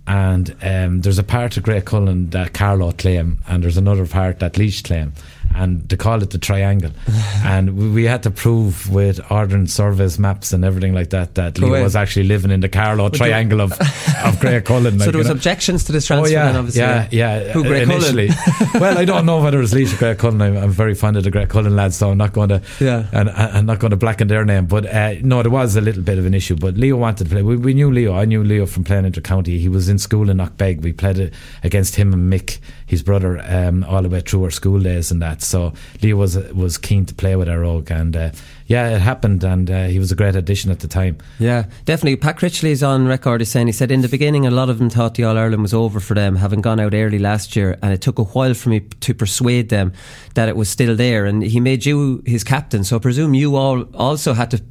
and um, there's a part of Graiguecullen that Carlow claim, and there's another part that Laois claim, and they call it the triangle. and we, we had to prove with ordnance survey maps, and everything like that that Leo was actually living in the Carlow triangle of of Graiguecullen. so there was you know. objections to this transfer Oh yeah, obviously. yeah, yeah. Who, Grey initially. Cullen? well, I don't know whether it's Laois or Graiguecullen. I'm, I'm very fond of the Graiguecullen lads, so I'm not going to. Yeah. And I'm not going to blacken their name, but uh, no, there was a little bit of an issue. But Leo wanted to play. We, we knew Leo. I knew Leo from playing inter county. He was in school in Knockbeg. We played it against him and Mick, his brother, um, all the way through our school days and that. So Leo was was keen to play with Eire Og, and uh, yeah, it happened, and uh, he was a great addition at the time. Yeah, definitely. Pat Critchley's on record as saying he said in the beginning a lot of them thought the All Ireland was over for them, having gone out early last year, and it took a while for me to persuade them that it was still there. And he made you his captain, so I presume you all also had to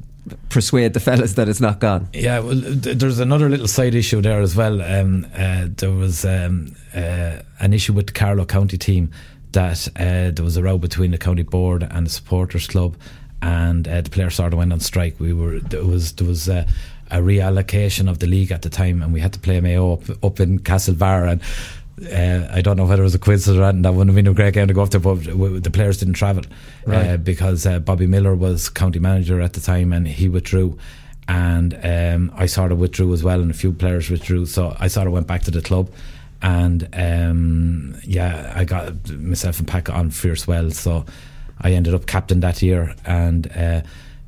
persuade the fellas that it's not gone. Yeah, well, there's another little side issue there as well. Um, uh, there was um, uh, an issue with the Carlow County team that uh, there was a row between the county board and the supporters club, and uh, the players sort of went on strike. We were there was there was. A reallocation of the league at the time, and we had to play Mayo up, up in Castlebar, and uh, I don't know whether it was a coincidence or not, and that wouldn't have been a great game to go up there, but w- the players didn't travel Right. uh, because uh, Bobby Miller was county manager at the time and he withdrew. And um, I sort of withdrew as well, and a few players withdrew. So I sort of went back to the club. And um, yeah, I got myself and Pack on fierce well. So I ended up captain that year. And uh,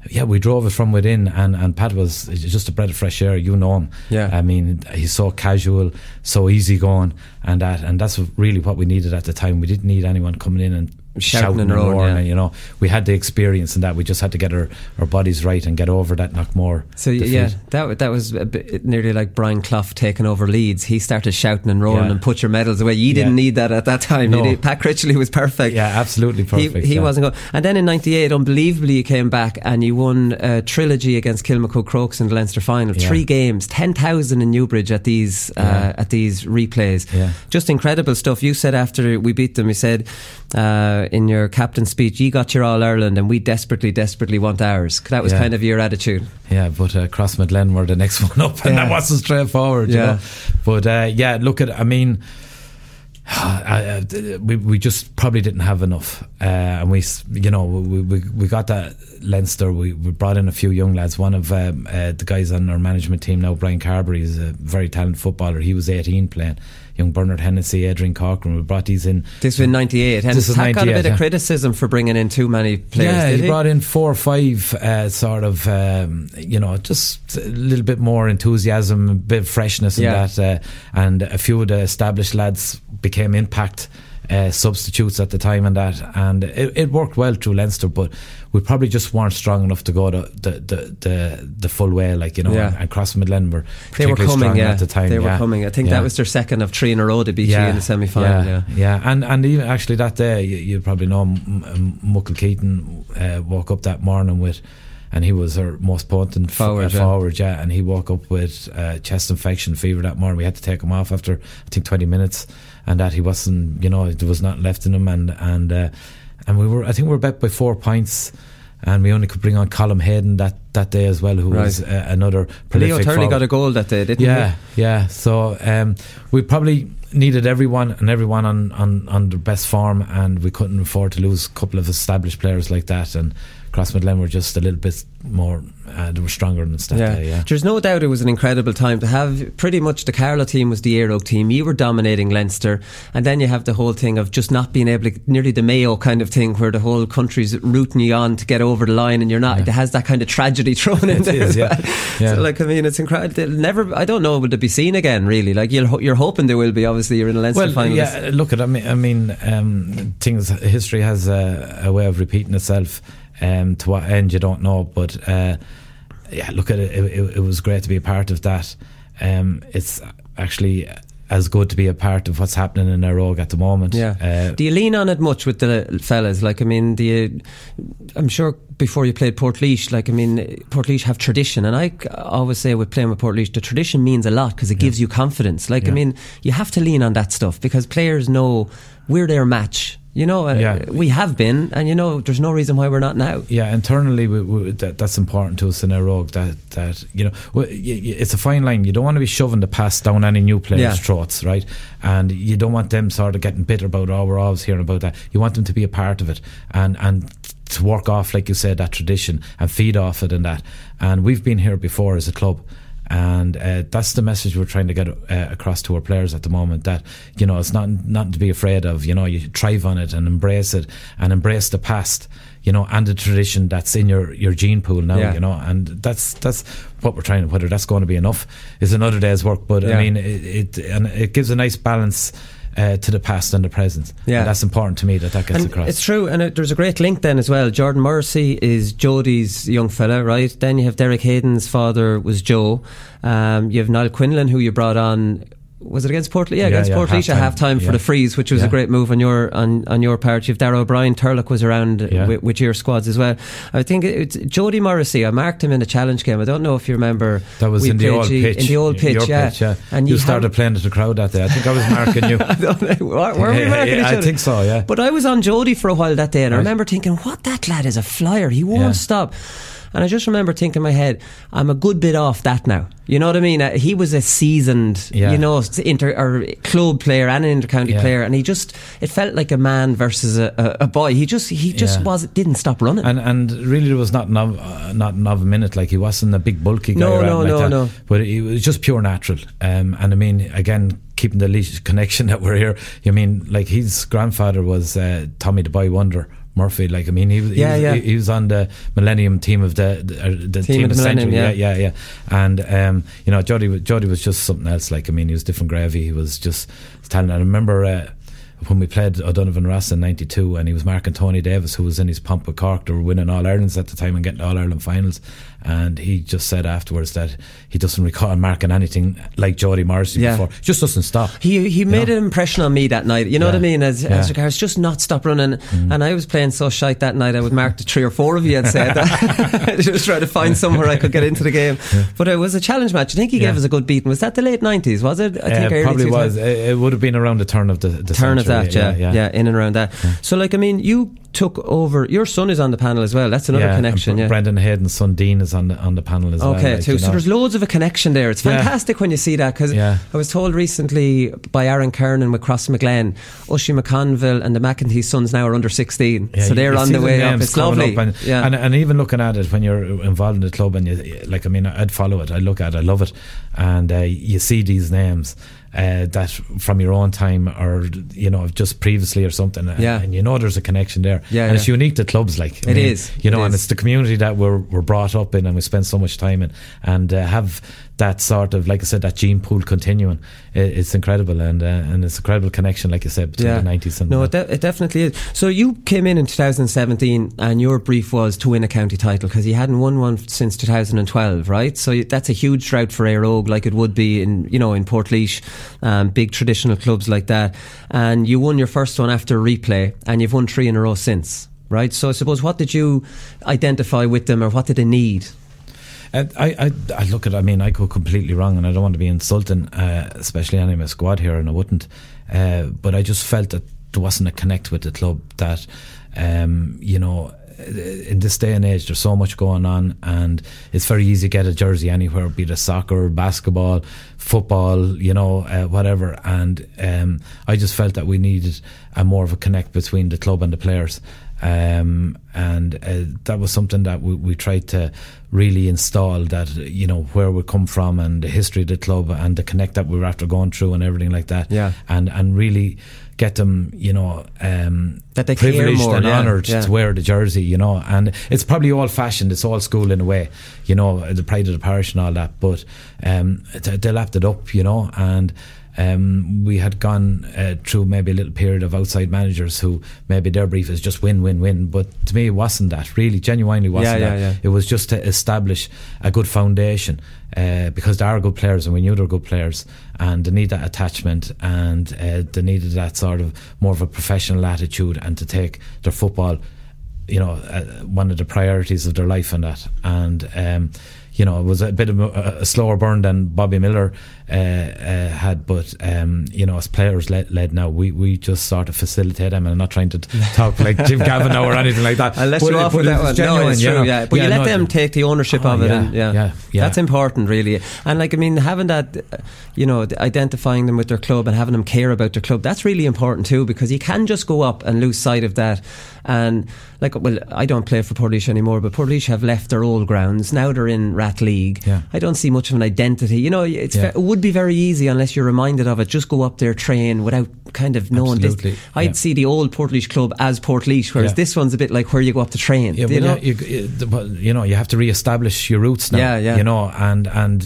yeah, we drove it from within, and, and Pat was just a breath of fresh air. You know him. Yeah. I mean, he's so casual, so easygoing, and that, and that's really what we needed at the time. We didn't need anyone coming in and Shouting and roaring, yeah. You know, we had the experience in that. We just had to get our, our bodies right and get over that Knockmore. So defeat. yeah, that that was nearly like Brian Clough taking over Leeds. He started shouting and roaring Yeah. and put your medals away. You didn't Yeah. need that at that time. No. Pat Critchley was perfect. Yeah, absolutely He, perfect. he yeah. wasn't going. And then in '98, unbelievably, you came back and you won a trilogy against Kilmacud Crokes in the Leinster final. Three games, ten thousand in Newbridge at these uh, at these replays. Yeah. Just incredible stuff. You said after we beat them, you said uh, in your captain's speech, "You got your All Ireland, and we desperately, desperately want ours." That was Yeah. kind of your attitude. Yeah, but uh, Crossmaglen were the next one up, and Yeah. that wasn't straightforward. Yeah. You know? But uh, yeah, look at. I mean. I, I, we we just probably didn't have enough, uh, and we you know we, we we got that Leinster. We, we brought in a few young lads. One of um, uh, the guys on our management team now, Brian Carberry, is a very talented footballer. He was eighteen playing. Young Bernard Hennessy, Adrian Cochran. We brought these in. This was in '98, and This was got a 98, bit of criticism for bringing in too many players. Yeah, he, he? brought in four or five, uh, sort of, um, you know, just a little bit more enthusiasm, a bit of freshness in Yeah. that, uh, and a few of the established lads became impact. Uh, substitutes at the time and that and it, it worked well through Leinster but we probably just weren't strong enough to go the the, the, the, full way like you know Yeah. and, and Crossmaglen were They were coming, yeah. at the time They were yeah. coming. I think Yeah. that was their second of three in a row to beat you in the semi final. Yeah. yeah, yeah. and and even actually that day, you, you probably know M- M- Muckle Keaton uh, woke up that morning with, and he was our most potent Forward, uh, yeah. forward, yeah, and he woke up with uh, chest infection, fever that morning. We had to take him off after I think twenty minutes, and that he wasn't, you know, there was not left in him, and and uh, and we were, I think we were bet by four points. And we only could bring on Colin Hayden that, that day as well, who Right. was uh, another Leo Turley got a goal that day, didn't Yeah, he? yeah. So um, we probably needed everyone and everyone on, on, on their best form, and we couldn't afford to lose a couple of established players like that. And Crossmaglen were just a little bit more, uh, they were stronger than stuff. Yeah. Yeah. There's no doubt it was an incredible time to have pretty much the Carlow team was the Eire Og team. You were dominating Leinster, and then you have the whole thing of just not being able to, nearly the Mayo kind of thing, where the whole country's rooting you on to get over the line, and you're not. It has that kind of tragedy thrown in It there. is, yeah. well. Yeah. So, like, I mean, it's incredible. They'll never. I don't know. Will they be seen again? Really? Like, you're you're hoping they will be. Obviously, you're in a Leinster Well, final. yeah. Look at I mean, I mean, um, things. History has a, a way of repeating itself. Um, to what end you don't know, but uh, yeah, look at it. It, it. it was great to be a part of that. Um, it's actually as good to be a part of what's happening in Rogue at the moment. Yeah. Uh, do you lean on it much with the fellas? Like, I mean, do you, I'm sure before you played Portlaoise, like, I mean, Portlaoise have tradition, and I always say with playing with Portlaoise, the tradition means a lot because it gives you confidence. Like, I mean, you have to lean on that stuff because players know we're their match. You know, uh, Yeah. we have been, and you know, there's no reason why we're not now. yeah, internally, we, we, that, that's important to us in Rogue. That that you know, well, y- y- it's a fine line. You don't want to be shoving the pass down any new players' Yeah. throats, right? And you don't want them sort of getting bitter about, oh, we're always hearing about that. You want them to be a part of it and and to work off, like you said, that tradition and feed off it and that. And we've been here before as a club. And uh, that's the message we're trying to get uh, across to our players at the moment. That you know, it's not nothing to be afraid of. You know, you thrive on it and embrace it, and embrace the past. You know, and the tradition that's in your, your gene pool now. Yeah. You know, and that's that's what we're trying. To whether that's going to be enough is another day's work. But Yeah. I mean, it, it and it gives a nice balance uh, to the past and the present. Yeah. And that's important to me that that gets And across. It's true, and it, there's a great link then as well. Jordan Morrissey is Jodie's young fella, right? Then you have Derek Hayden's father was Joe. Um, you have Niall Quinlan, who you brought on. Was it against Port? Yeah, Yeah, against yeah, Port at half-time, for yeah. the freeze, which was a great move on your on, on your part. You have Darragh O'Brien, Turlock was around with, with your squads as well. I think it's Jodie Morrissey. I marked him in a challenge game. I don't know if you remember. that was in the old you- pitch. In the old pitch, yeah. pitch, yeah. And you, you started playing to the crowd that day. I think I was marking you. Were we marking yeah, each I think so, yeah. But I was on Jody for a while that day, and I remember thinking, "What that lad is a flyer. He won't stop." And I just remember thinking in my head, "I'm a good bit off that now." You know what I mean? Uh, he was a seasoned, Yeah. you know, inter or club player and an intercounty Yeah. player, and he just it felt like a man versus a, a, a boy. He just he just Yeah. was didn't stop running. And and really, there was not of, uh, not a minute. Like he wasn't a big bulky guy. No, no, like no, that. no. But it was just pure natural. Um, and I mean, again, keeping the Laois connection that we're here. You mean, like his grandfather was uh, Tommy the Boy Wonder. Murphy, like I mean, he, was- he, Yeah, was, yeah. he, he was on the Millennium team of the the, uh, the Team team, of the century. yeah. yeah, yeah, yeah. And um, you know, Jody, Jody was just something else. Like I mean, he was different gravy. He was just talented. I remember. Uh, when we played O'Donovan Ross in '92, and he was marking Tony Davis, who was in his pump with Cork. They were winning All Irelands at the time and getting All Ireland finals. And he just said afterwards that he doesn't recall marking anything like Jody Morrissey Yeah. before. Just doesn't stop. He he made an impression on me that night. You know what I mean? As, Yeah. Mm. as regards just not stop running. And I was playing so shite that night. I would mark the three or four of you had said that. just trying to find somewhere I could get into the game. But it was a challenge match. I think he Yeah. gave us a good beating. Was that the late nineties? Was it? I think Uh, probably 2000s. was. It, it would have been around the turn of the, the Turn of that, yeah, yeah, in and around that. So, like, I mean, you took over. Your son is on the panel as well. That's another Yeah, connection. Br- Yeah. Brendan Hayden's son Dean is on the on the panel as well. Okay, like, too. you So there's loads of a connection there. It's Yeah. fantastic when you see that because Yeah. I was told recently by Aaron Kernan with Cross McGlen, Oisín McConville and the McEntee sons now are under 16. Yeah, so they're on the way up. It's lovely. up and, yeah. and and even looking at it when you're involved in the club and you like, I mean, I'd follow it. I look at, it, I love it, and uh, you see these names. Uh, that from your own time or you know just previously or something and- Yeah. and you know there's a connection there Yeah, and it's unique to clubs like I It mean, is, you know it and is. it's the community that we're, we're brought up in and we spend so much time in and uh, have that sort of like I said that gene pool continuing i it's incredible and uh, and it's a incredible connection like you said between the 90s and no, it, de- it definitely is. So you came in in 2017, and your brief was to win a county title because you hadn't won one since 2012, right? So you, that's a huge drought for Eire Og, like it would be in you know in Portlaoise, um, big traditional clubs like that. And you won your first one after replay, and you've won three in a row since, right? So I suppose what did you identify with them, or what did they need? I, I, I look at. I mean, I go completely wrong, and I don't want to be insulting, uh, especially any of my squad here, and I wouldn't. Uh, but I just felt that there wasn't a connect with the club. That, um, you know, in this day and age, there's so much going on, and it's very easy to get a jersey anywhere, be it soccer, basketball, football, you know, uh, whatever. And um, I just felt that we needed a more of a connect between the club and the players. Um, and uh, that was something that we, we tried to really install that you know where we come from and the history of the club and the connect that we were after going through and everything like that Yeah. and and really get them you know um, That they privileged more, and yeah, honoured yeah. to wear the jersey you know and it's probably old fashioned it's old school in a way you know the pride of the parish and all that but um, they lapped it up you know and um, we had gone uh, through maybe a little period of outside managers who maybe their brief is just win, win, win. But to me, it wasn't that. Really, genuinely wasn't Yeah, that. yeah, yeah. It was just to establish a good foundation uh, because they are good players and we knew they were good players and they need that attachment and uh, they needed that sort of more of a professional attitude and to take their football you know, uh, one of the priorities of their life and that. And, um, you know, it was a bit of a, a slower burn than Bobby Miller uh, uh, had, but um, you know, as players led, led now, we, we just sort of facilitate them. And I'm not trying to talk like Jim Gavin or anything like that. But you off with that one. genuine, no, it's you true, know. yeah. But you let no, them take the ownership Oh, of it, yeah, and yeah, yeah, yeah. that's important, really. And like, I mean, having that, you know, identifying them with their club and having them care about their club, that's really important too, because you can just go up and lose sight of that. And like, well, I don't play for Portlaoise anymore, but Portlaoise have left their old grounds. Now they're in Rathleague. Yeah. I don't see much of an identity. You know, it's Yeah. it would be very easy unless you're reminded of it. Just go up there, train without kind of known this. I'd yeah. see the old Portlaoise club as Portlaoise, whereas Yeah. this one's a bit like where you go up to train. Yeah, you know? you, you, you, the- know, you have to re-establish your roots now. Yeah, yeah. You know, and and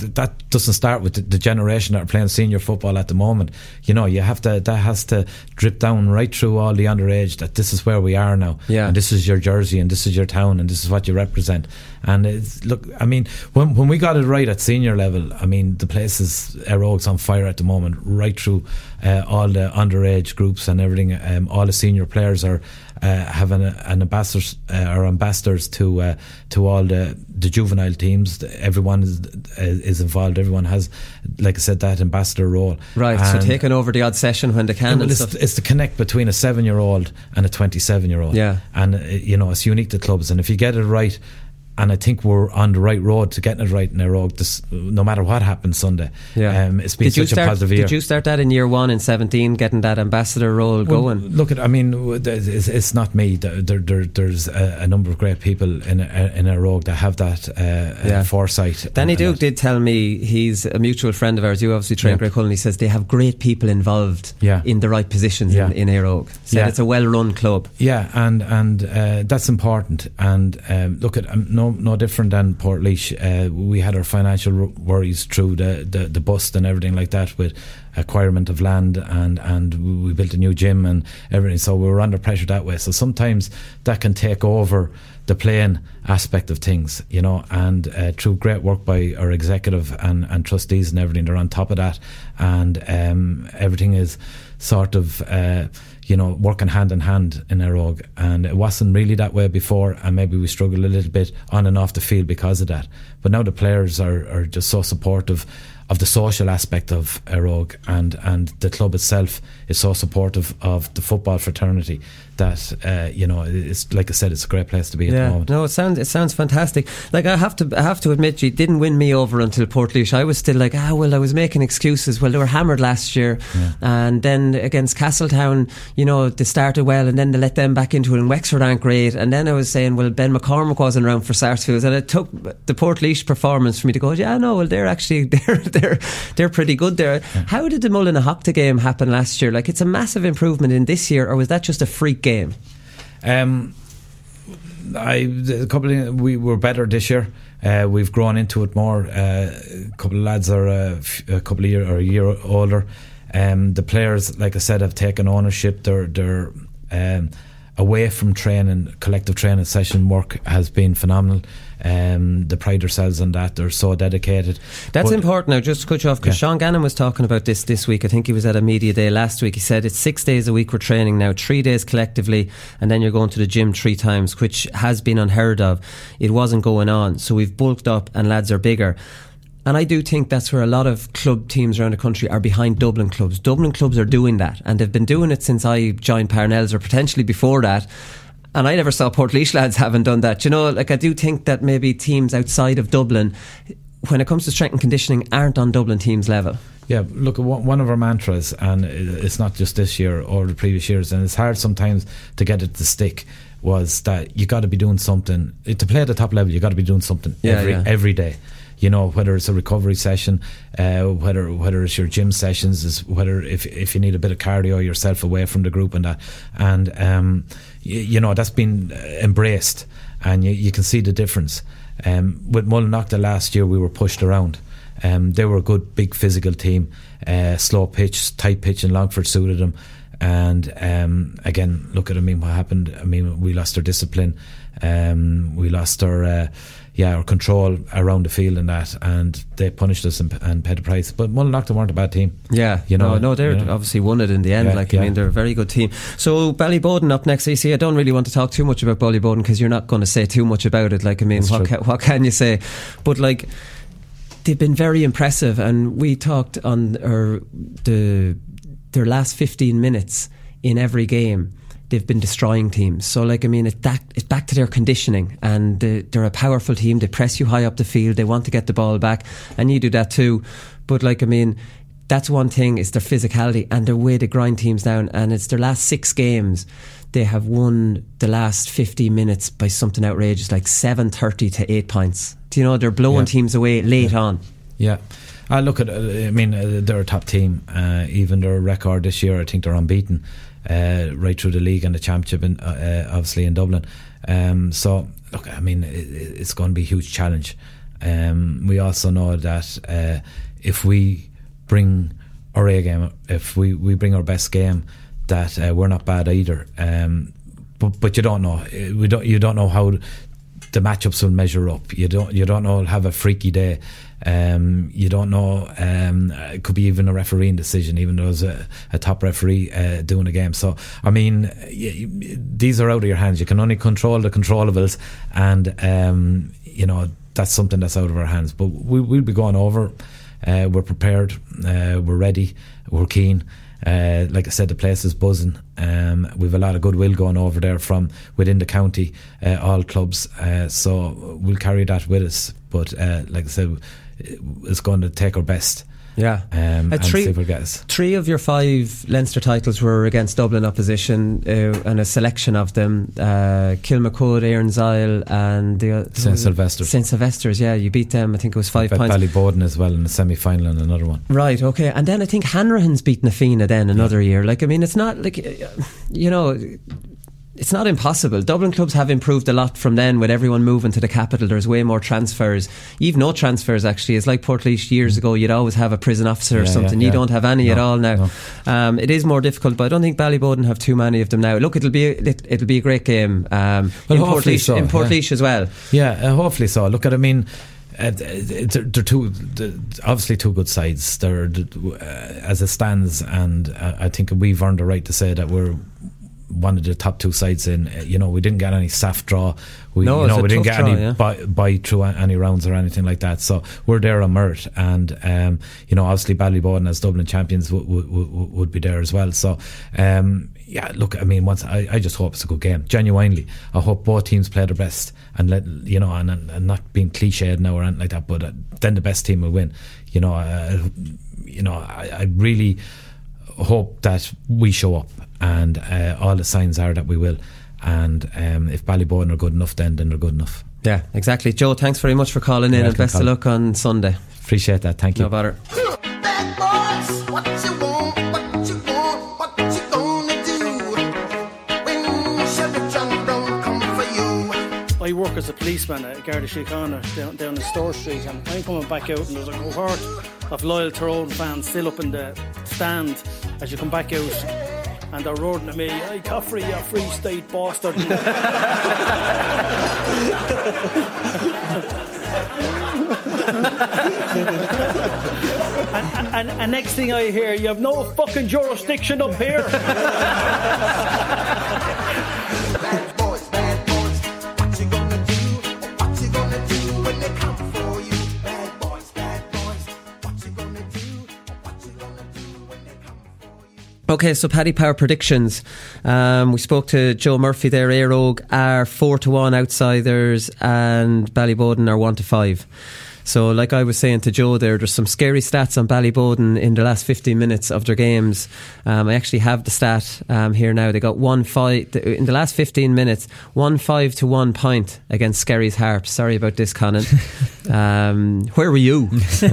that doesn't start with the, the generation that are playing senior football at the moment. You know, you have to that has to drip down right through all the underage that this is where we are now. Yeah. and this is your jersey, and this is your town, and this is what you represent. And it's, look, I mean, when when we got it right at senior level, I mean, the place is Eire Og's on fire at the moment, right through uh, all the underage groups and everything. Um, all the senior players are uh, having a, an ambassadors uh, or ambassadors to uh, to all the the juvenile teams. Everyone is is involved. Everyone has, like I said, that ambassador role. right, And- so taking over the odd session when they can well, and it's, stuff. it's the connect between a seven year old and a 27 year old. Yeah. And, uh, you know, it's unique to clubs. And if you get it right, and I think we're on the right road to getting it right in Eire Og, this, no matter what happens Sunday. Yeah, Um, it's been did you such start, a positive year. Did you start that in year one in seventeen, getting that ambassador role Well, going? Look at, I mean, it's, it's not me. There, there, there- there's a, a number of great people in in Eire Og that have that uh, Yeah. uh, foresight. Danny Duke did tell me he's a mutual friend of ours. You obviously train Yeah. Graiguecullen. He says they have great people involved Yeah. in the right positions Yeah. in, in Eire Og. Said Yeah. it's a well-run club. Yeah, and and uh, that's important. And um, look at um, no no different than Portlaoise. Uh, we had our financial worries through the, the the bust and everything like that with acquirement of land and and we- we built a new gym and everything. So we were under pressure that way. So sometimes that can take over the playing aspect of things, you know. And uh, through great work by our executive and and trustees and everything, they're on top of that, and um, everything is sort of. Uh, you know, working hand in hand in Eire Og. And it wasn't really that way before, and maybe we struggled a little bit on and off the field because of that. But now the players are, are just so supportive of the social aspect of Eire Og, and, and the club itself is so supportive of the football fraternity that, uh, you know, it's like I said, it's a great place to be at the Yeah, moment. no, it sounds it sounds fantastic. Like I have to I have to admit, you didn't win me over until Portlaoise. I was still like, ah, well, I was making excuses. Well, they were hammered last year, and then against Castletown, you know, they started well, and then they let them back into it. And Wexford aren't great, and then I was saying, well, Ben McCormick wasn't around for Sarsfields, and it took the Portlaoise performance for me to go, yeah, no, well, they're actually they're they're they're pretty good there. How did the Mullinalaghta game happen last year? Like, it's a massive improvement in this year, or was that just a freak game? Um, I a couple of, we were better this year. Uh, we've grown into it more. Uh, a couple of lads are a, f- a couple of year or a year older. Um, the players, like I said, have taken ownership. They're they're um, away from training. Collective training session work has been phenomenal. Um, they pride themselves on that. They're so dedicated. That's But- important now, just to cut you off, because Yeah. Sean Gannon was talking about this this week. I think he was at a media day last week. He said it's six days a week we're training now, three days collectively, and then you're going to the gym three times, which has been unheard of. It wasn't going on. So we've bulked up and lads are bigger. And I do think that's where a lot of club teams around the country are behind Dublin clubs. Dublin clubs are doing that, and they've been doing it since I joined Parnells, or potentially before that. And I never saw Portlaoise lads having done that. You know, like I do think that maybe teams outside of Dublin, when it comes to strength and conditioning, aren't on Dublin teams level. Yeah, look, one one of our mantras, and it's not just this year or the previous years, and it's hard sometimes to get it to stick. Was that you got to be doing something to play at the top level? You got to be doing something Yeah, every yeah. every day. You know, whether it's a recovery session, uh, whether whether it's your gym sessions, is whether if if you need a bit of cardio yourself away from the group and that, and um, you, you know that's been embraced, and you, you can see the difference. Um, with Mullinalaghta last year, we were pushed around. Um, they were a good, big physical team. Uh, slow pitch, tight pitch in Longford suited them. And um, again, look at I mean what happened. I mean we lost our discipline. Um, we lost our uh, yeah our control around the field and that, and they punished us and, and paid the price. But Mullinalaghta weren't a bad team. Yeah, You know, no, no, they obviously won it in the end. Yeah, like, I mean, they're a very good team. So, Ballyboden up next. You see, I don't really want to talk too much about Ballyboden because you're not going to say too much about it. Like, I mean, what ca- what can you say? But like, they've been very impressive, and we talked on our, the their last 15 minutes in every game. They've been destroying teams. So, like, I mean, it's back, it's back to their conditioning, and they, they're a powerful team. They press you high up the field. They want to get the ball back, and you do that too. But, like, I mean, that's one thing. It's their physicality and their way to grind teams down. And it's their last six games. They have won the last 50 minutes by something outrageous, like 730 to 8 points. Do you know, they're blowing Yeah. teams away late on. Yeah. I look at. Uh, I mean, uh, they're a top team. Uh, even their record this year, I think they're unbeaten uh, right through the league and the championship, in, uh, uh, obviously in Dublin. Um, so look, I mean, it, it's going to be a huge challenge. Um, we also know that uh, if we bring our A game, if we, we bring our best game, that uh, we're not bad either. Um, but but you don't know. We don't. You don't know how the matchups will measure up. You don't. You don't know. Have a freaky day. Um, you don't know. Um, it could be even a refereeing decision, even though there's a, a top referee uh, doing a game. So, I mean, these are out of your hands. You can only control the controllables, and um, you know that's something that's out of our hands. But we, will be going over. Uh, we're prepared. Uh, we're ready. We're keen. Uh, like I said, the place is buzzing. Um, we've a lot of goodwill going over there from within the county, uh, all clubs. Uh, so we'll carry that with us. But uh, like I said, it's going to take our best. Yeah, um, uh, three, three of your five Leinster titles were against Dublin opposition, uh, and a selection of them: uh, Kilmacud, Erin's Isle, and the St Sylvester. St Sylvesters. Yeah, you beat them. I think it was five points. Ballyboden as well in the semi final, and another one. Right. Okay. And then I think Hanrahan's beat Na Fianna then another yeah. year. Like I mean, it's not like you know it's not impossible. Dublin clubs have improved a lot from then with everyone moving to the capital. There's way more transfers. You've no transfers actually. It's like Portlaoise years ago. You'd always have a prison officer yeah, or something. Yeah, you yeah. don't have any no, at all now. No. Um, it is more difficult, but I don't think Ballyboden have too many of them now. Look, it'll be a, it, will be a great game. Um, well, in hopefully Portlaoise, so, in as well. Yeah, uh, hopefully so. Look at I mean. Uh, they're, they're two, they're obviously two good sides. They're uh, as it stands, and uh, I think we've earned the right to say that we're one of the top two sides in. Uh, you know, we didn't get any soft draw. We, no, you know, we didn't get draw, any yeah. buy, buy through any rounds or anything like that. So we're there on merit, and um, you know, obviously Ballyboden as Dublin champions would, would, would, would be there as well. So. Um, yeah, look, I mean, once I, I just hope it's a good game. Genuinely, I hope both teams play their best and let you know, and, and not being cliched now or anything like that. But uh, then the best team will win. You know, uh, you know, I, I really hope that we show up and uh, all the signs are that we will. And um, if Ballyboden are good enough, then then they're good enough. Yeah, exactly. Joe, thanks very much for calling in, and best of luck on Sunday. Appreciate that. Thank you. No bother. I work as a policeman at Garda Síochána down, down in Store Street, and I'm coming back out, and there's a cohort of loyal Tyrone fans still up in the stand as you come back out and they're roaring at me, hey Caffrey, you free state bastard. and, and, and, next thing I hear, you have no fucking jurisdiction up here. Okay, so Paddy Power predictions. Um, we spoke to Joe Murphy there. Éire Óg are four to one outsiders, and Ballyboden are one to five. So, like I was saying to Joe there, there's some scary stats on Ballyboden in the last 15 minutes of their games. Um, I actually have the stat um, here now. They got one five in the last 15 minutes, one five to one point against Skerries Harps. Sorry about this, Conan. um, where were you?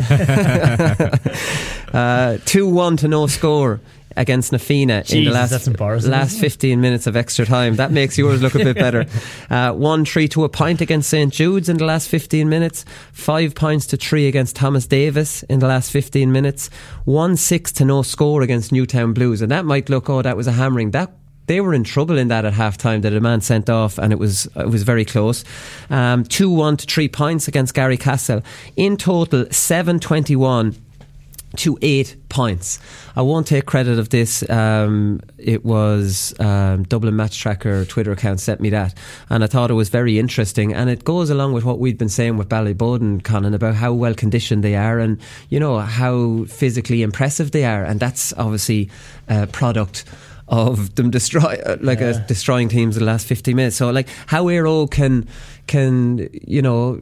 uh, two one to no score against Na Fianna in the last last 15 minutes of extra time. That makes yours look a bit better. Uh, 1 3 to a point against St Jude's in the last 15 minutes. 5 points to 3 against Thomas Davis in the last 15 minutes. 1 6 to no score against Newtown Blues. And that might look, oh, that was a hammering. That they were in trouble in that at half time that a man sent off and it was it was very close. Um, 2 1 to 3 points against Garrycastle. In total, 7 21 to eight points. I won't take credit of this. Um, it was um, Dublin Match Tracker Twitter account sent me that, and I thought it was very interesting. And it goes along with what we've been saying with Ballyboden, Conan, about how well conditioned they are, and you know how physically impressive they are, and that's obviously a product of them destroy uh, like yeah. destroying teams in the last 50 minutes so like how Óg can can you know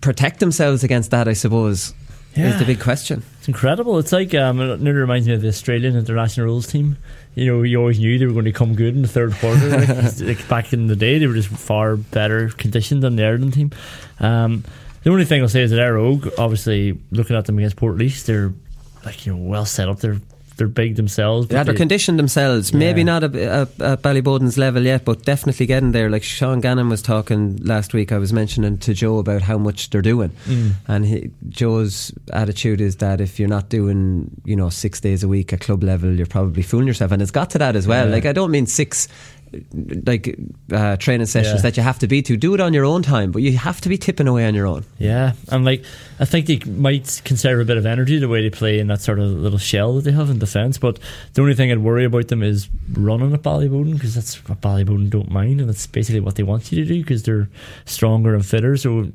protect themselves against that I suppose yeah. is the big question. It's incredible. It's like um, it nearly reminds me of the Australian international rules team. You know, you always knew they were going to come good in the third quarter. like, like, back in the day, they were just far better conditioned than the Ireland team. Um, The only thing I'll say is that Óg, obviously, looking at them against Port they're like you know well set up. They're they're big themselves. Yeah, they're they, conditioned themselves. Maybe Yeah. not at Ballyboden's level yet, but definitely getting there. Like Sean Gannon was talking last week, I was mentioning to Joe about how much they're doing, Mm. and he, Joe's attitude is that if you're not doing, you know, six days a week at club level, you're probably fooling yourself, and it's got to that as well. Yeah. Like I don't mean six. Like uh, training sessions Yeah. that you have to be to do it on your own time, but you have to be tipping away on your own. Yeah, and like I think they might conserve a bit of energy the way they play in that sort of little shell that they have in defence. But the only thing I'd worry about them is running at Ballyboden because that's what Ballyboden don't mind, and that's basically what they want you to do because they're stronger and fitter. So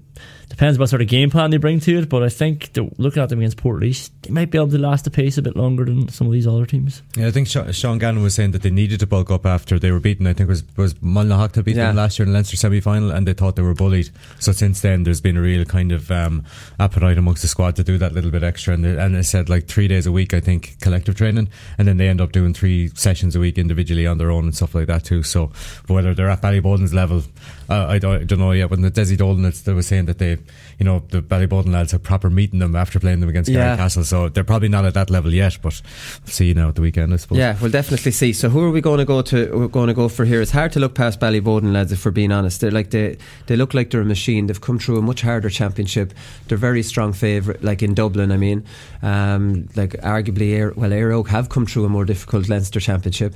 depends what sort of game plan they bring to it. But I think that looking at them against Port they might be able to last the pace a bit longer than some of these other teams. Yeah, I think Sha- Sean Gannon was saying that they needed to bulk up after they were beaten. I think it was was Mullinalaghta to beat Yeah. them last year in the Leinster semi final, and they thought they were bullied. So since then, there's been a real kind of um, appetite amongst the squad to do that little bit extra. And they, and they said like three days a week, I think, collective training, and then they end up doing three sessions a week individually on their own and stuff like that too. So whether they're at Ballyboden's level, uh, I, don't, I don't know yet. When the Desi Dolan, they were saying that they, you know, the Ballyboden lads are proper meeting them after playing them against Yeah. Garrycastle. So they're probably not at that level yet, but see you now at the weekend, I suppose. Yeah, we'll definitely see. So who are we going to go to? We're going to go for here. It's hard to look past Ballyboden lads, if we're being honest. They're like they they look like they're a machine. They've come through a much harder championship. They're very strong favourite, like in Dublin. I mean, um, like arguably, Éire, well, Éire Óg have come through a more difficult Leinster championship,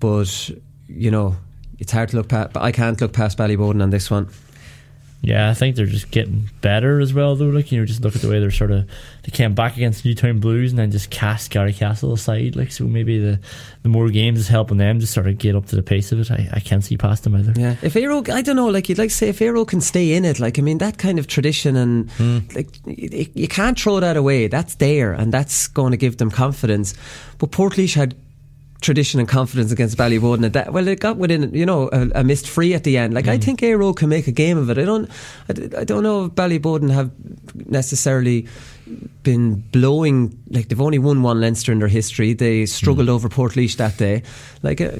but you know. It's hard to look past, but I can't look past Ballyboden on this one. Yeah, I think they're just getting better as well, though. Like you know, just look at the way they're sort of they came back against Newtown Blues and then just cast Garrycastle aside. Like so, maybe the the more games is helping them just sort of get up to the pace of it. I, I can't see past them either. Yeah, if Éire Óg, I don't know, like you'd like to say, if Éire Óg can stay in it, like I mean, that kind of tradition and hmm. like y- you can't throw that away. That's there, and that's going to give them confidence. But Portlaoise had tradition and confidence against Ballyboden. And that, well, it got within, you know, a, a missed free at the end. Like I think Éire Óg can make a game of it. I don't, I don't know if Ballyboden have necessarily been blowing like they've only won one Leinster in their history. They struggled over Portlaoise that day. Like uh,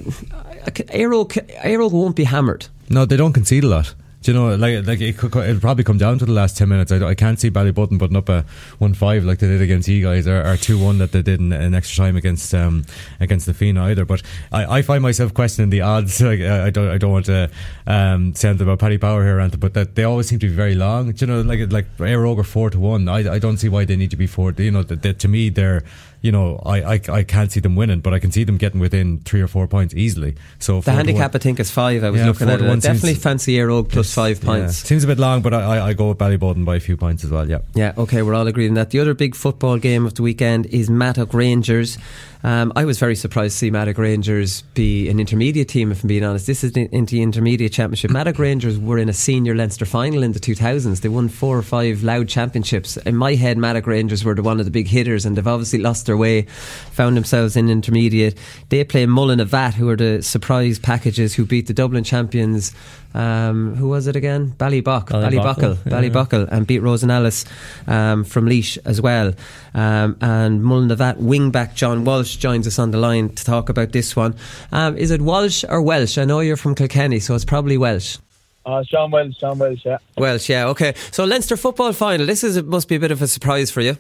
Éire Óg, Aero won't be hammered. No, they don't concede a lot. Do you know, like, like it could, it'll probably come down to the last 10 minutes. I, I can't see Ballyboden putting up a 1 5 like they did against you guys or, or 2 1 that they did in, in extra time against um, against the Fianna either. But I, I find myself questioning the odds. Like, I, don't I don't want to um, anything about Paddy Power here, Anta, but that they always seem to be very long. Do you know, like like Air Ogre 4 to 1. I, I don't see why they need to be 4. You know, that to me, they're. You know, I, I I can't see them winning, but I can see them getting within three or four points easily. So The handicap, one- I think, is five. I was Yeah, looking at it. One definitely fancy Éire Óg plus five Yeah. points. Seems a bit long, but I, I, I go with Ballyboden by a few points as well. Yeah. Yeah, okay, we're all agreeing that. The other big football game of the weekend is Mattock Rangers. Um, I was very surprised to see Mattock Rangers be an intermediate team, if I'm being honest. This is the, in the intermediate championship. Mattock Rangers were in a senior Leinster final in the 2000s. They won four or five Louth championships. In my head, Mattock Rangers were the one of the big hitters, and they've obviously lost their way, found themselves in intermediate. They play Mullinavat, who are the surprise packages who beat the Dublin champions. Um, who was it again? Ballybock. Ballyboughal, Ballyboughal. yeah. And beat Rosenallis um, from Laois as well. Um, and Mullinavat wingback John Walsh joins us on the line to talk about this one. Um, is it Walsh or Welsh? I know you're from Kilkenny, so it's probably Welsh. Uh, Sean Wells, Sean Wells, yeah. Welsh, yeah, okay. So Leinster football final. This is it must be a bit of a surprise for you.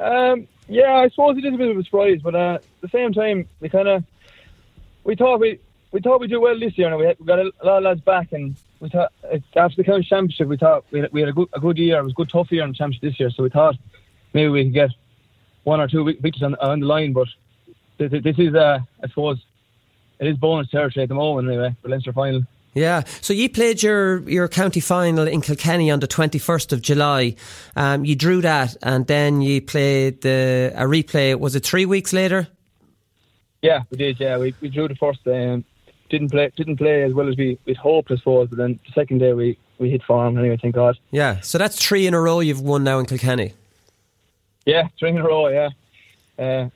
Um, yeah, I suppose it is a bit of a surprise, but uh, at the same time, we kind of we thought we we thought we'd do well this year, and we, had, we got a lot of lads back, and we thought uh, after the county championship, we thought we had, we had a good a good year. It was a good tough year in the championship this year, so we thought maybe we could get one or two victories on, on the line. But this, this is, uh, I suppose, it is bonus territory at the moment anyway for Leinster final. Yeah. So you played your, your county final in Kilkenny on the 21st of July. Um, you drew that and then you played the, a replay. Was it three weeks later? Yeah, we did. Yeah, we, we drew the first. Um, didn't play didn't play as well as we we'd hoped, I suppose. But then the second day we, we hit form anyway. Thank God. Yeah. So that's three in a row you've won now in Kilkenny. Yeah, three in a row. Yeah. Uh,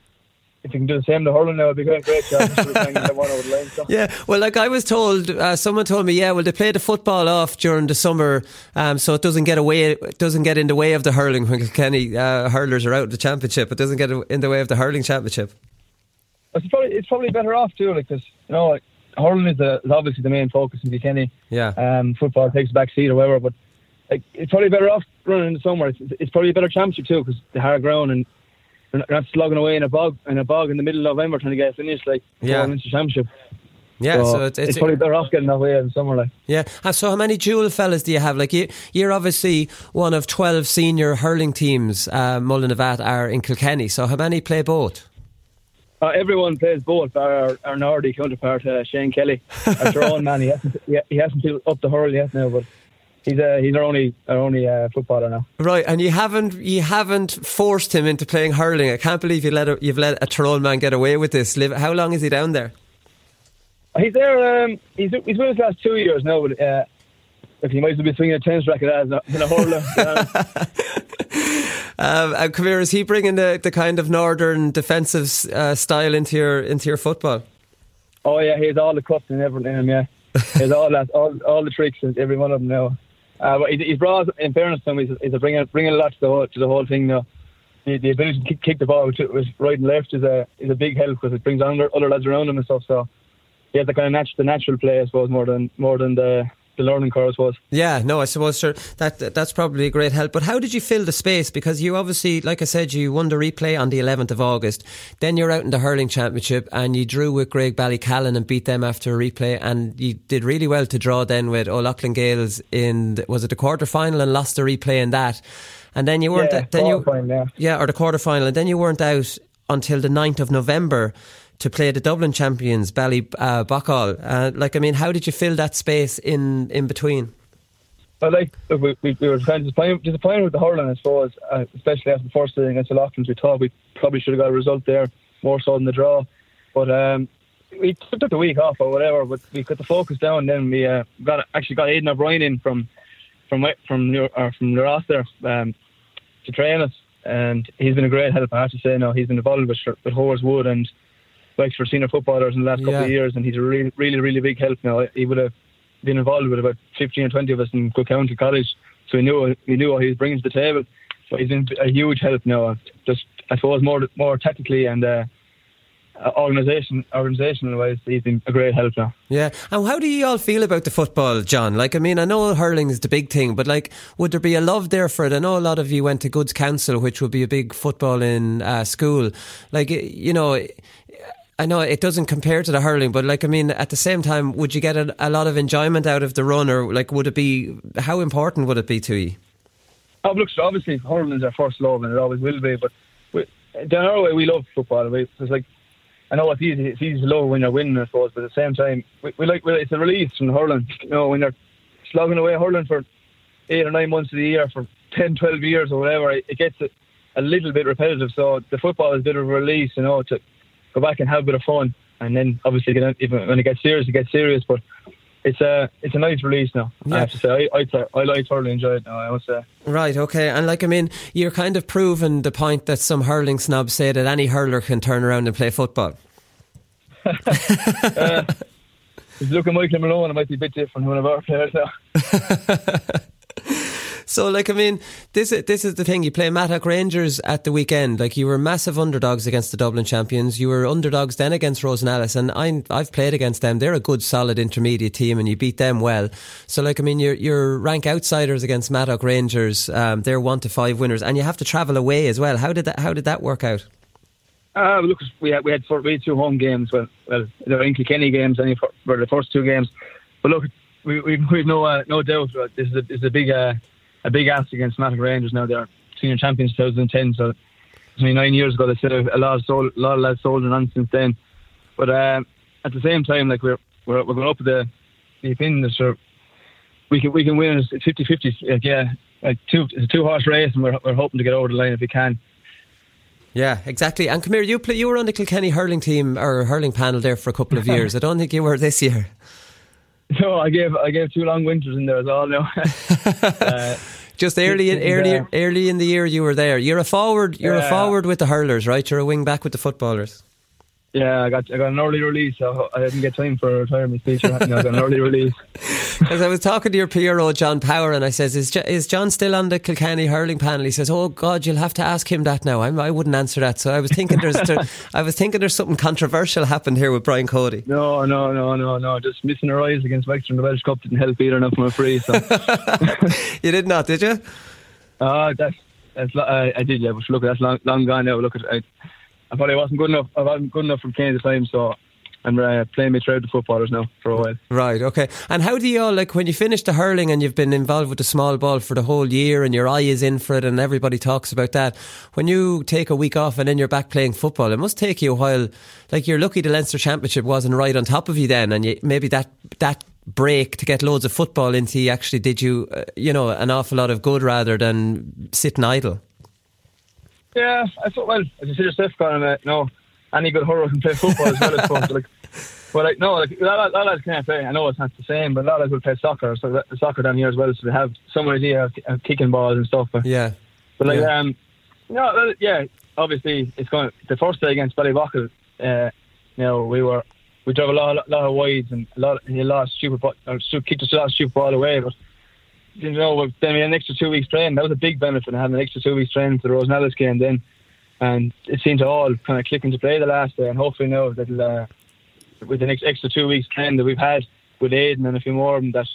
if you can do the same to hurling now, it'd be a great job. Just trying to get one over the line. So. Yeah, well, like I was told, uh, someone told me, yeah, well, they play the football off during the summer, um, so it doesn't get away, it doesn't get in the way of the hurling when Kilkenny uh, hurlers are out of the championship. It doesn't get in the way of the hurling championship. It's probably it's probably better off too, like because you know like, hurling is, the, is obviously the main focus in Kilkenny. Yeah. Um, football takes a back seat or whatever, but like it's probably better off running in the summer. It's, it's probably a better championship too because the hard ground and you're not slogging away in a bog in a bog in the middle of November trying to get finished like Yeah. going into the championship. Yeah, so, So it's, it's, probably better off getting that way in the summer. Like Yeah. And so, how many dual fellas do you have? Like, you, you're obviously one of 12 senior hurling teams, uh, Mullinavat are in Kilkenny. So, how many play both? uh, everyone plays both. Our our Nordy counterpart uh, Shane Kelly, our Tyrone man. He hasn't he, he hasn't been up the hurl yet now, but he's uh, he's our only our only uh, footballer now. Right, and you haven't you haven't forced him into playing hurling. I can't believe you let a, you've let a Tyrone man get away with this. How long is he down there? He's there. Um, he's he's with us last two years now, but. Uh, if he might as well be swinging a tennis racket as a, in a hurler. Um, and is he bringing the, the kind of northern defensive uh, style into your into your football? oh yeah, he has all the cuts and everything in him. Yeah, he has all that, all all the tricks and every one of them now. Uh, he, he's brought, in fairness to him, he's, he's bringing bringing a lot to the whole, to the whole thing now. The, the ability to kick, kick the ball with, with right and left is a is a big help because it brings other, other lads around him and stuff. So he has the kind of natural, the natural play, I suppose, more than more than the the learning curve was. Yeah, no, I suppose sure that that's probably a great help. But how did you fill the space? Because you obviously, like I said, you won the replay on the 11th of August. Then you're out in the hurling championship and you drew with Graigue Ballycallan and beat them after a replay. And you did really well to draw then with O'Loughlin Gaels in was it the quarter final and lost the replay in that. And then you weren't Yeah, then you quarter-final, yeah. or the quarter final, and then you weren't out until the 9th of November to play the Dublin champions, Bally uh. Uh, like, I mean, how did you fill that space in in between? But like we, we, we were kind of disappointed, disappointed with the hurling, I suppose, uh, especially after the first day against the Loughlin's. We thought we probably should have got a result there more so than the draw. But um, we took the week off or whatever. But we got the focus down. Then we uh, got actually got Aidan O'Brien in from from from or from the Ross there um, to train us, and he's been a great help. I have to say, now he's been involved with with Horeswood and like for senior footballers in the last couple Yeah. of years, and he's a really, really, really big help now. He would have been involved with about 15 or 20 of us in Cook County College, so we knew we knew what he was bringing to the table. So he's been a huge help now. Just I suppose more more tactically and uh, organisation organisational wise, he's been a great help now. Yeah. And how do you all feel about the football, John? Like, I mean, I know hurling is the big thing, but like, would there be a love there for it? I know a lot of you went to Good Counsel, which would be a big football in uh, school. Like, you know, I know it doesn't compare to the hurling, but like, I mean, at the same time, would you get a, a lot of enjoyment out of the run, or like, would it be? How important would it be to you? Oh, look, so obviously hurling is our first love, and it always will be. But we, down our way, we love football. We, it's like I know it's easy. It's easy to love when you're winning, I suppose. But at the same time, we, we like it's a release from hurling. You know, when you're slogging away hurling for eight or nine months of the year for 10, 12 years or whatever, it, it gets a, a little bit repetitive. So the football is a bit of a release, you know, to go back and have a bit of fun. And then obviously, get, even when it gets serious, it gets serious. But it's a it's a nice release now. Yeah. I have to say, I I, I like thoroughly enjoy it now. I must say. Right, okay. And like, I mean, you're kind of proving the point that some hurling snobs say that any hurler can turn around and play football. uh, if you look at Michael Malone, it might be a bit different. One of our players now. So, like, I mean, this is, this is the thing. You play Mattock Rangers at the weekend. Like, you were massive underdogs against the Dublin champions. You were underdogs then against Rosenallis, and I, I've played against them. They're a good, solid intermediate team, and you beat them well. So, like, I mean, you're, you're rank outsiders against Mattock Rangers. Um, they're one to five winners, and you have to travel away as well. How did that? How did that work out? Uh, look, we had we had, four, we had two home games. Well, well, they were in games, only for, for the first two games. But look, we we we've no uh, no doubt this is a, this is a big uh, a big ask against Mattock Rangers. Now they're senior champions 2010, so it's only nine years ago. They said a lot of sold, a lot of lads sold on since then. But um, at the same time, like we're we're, we're going up with the the opinion that sure, we can we can win. It's 50-50. Like, yeah, like two it's a two horse race, and we're we're hoping to get over the line if we can. Yeah, exactly. And here, you play, you were on the Kilkenny hurling team or hurling panel there for a couple of years. I don't think you were this year. No, I gave I gave two long winters in there as well. No, uh, Just early, in, early, early in the year, you were there. You're a forward. You're a forward with the hurlers, right? You're a wing back with the footballers. Yeah, I got I got an early release. So I didn't get time for a retirement speech. or anything. I got an early release. Because I was talking to your PRO, John Power, and I says, is, Jo- is John still on the Kilkenny hurling panel? He says, oh God, you'll have to ask him that now. I'm, I wouldn't answer that. So I was thinking there's there, I was thinking there's something controversial happened here with Brian Cody. No, no, no, no, no. Just missing her eyes against Wexford in the Walsh Cup didn't help either enough from a free. So. you did not, did you? Uh, that's, that's, lo- I, I did, yeah, but look, that's long, long gone now. Look, at I, I probably wasn't good enough. I wasn't good enough from at the time, so I'm uh, playing me throughout the footballers now for a while. Right, okay. And how do you all, like, when you finish the hurling and you've been involved with the small ball for the whole year and your eye is in for it and everybody talks about that, when you take a week off and then you're back playing football, it must take you a while. Like, you're lucky the Leinster Championship wasn't right on top of you then, and you, maybe that, that break to get loads of football into you actually did you, uh, you know, an awful lot of good rather than sitting idle. Yeah, I thought, well, as you said yourself, Colm, uh, no, any good hurler can play football as well, I suppose. But, like, but like, no, like, a lot, of- a lot of lads can't play. I know it's not the same, but a lot of will play soccer, so that, soccer down here as well, so they have some idea of, of kicking balls and stuff. But, Yeah. but like, Yeah. um, no, well, yeah, obviously it's going. The first day against Ballyboughal, uh, you know, we were we drove a lot, lot of wides and a lot, a lot of stupid, ball- or kicked us a lot of stupid ball away, but. You know, then we had an extra two weeks training. That was a big benefit having an extra two weeks training for the Rosenallis game then and it seemed to all kind of click into play the last day. And hopefully now that uh, with the next extra two weeks training that we've had with Aiden and a few more of them, that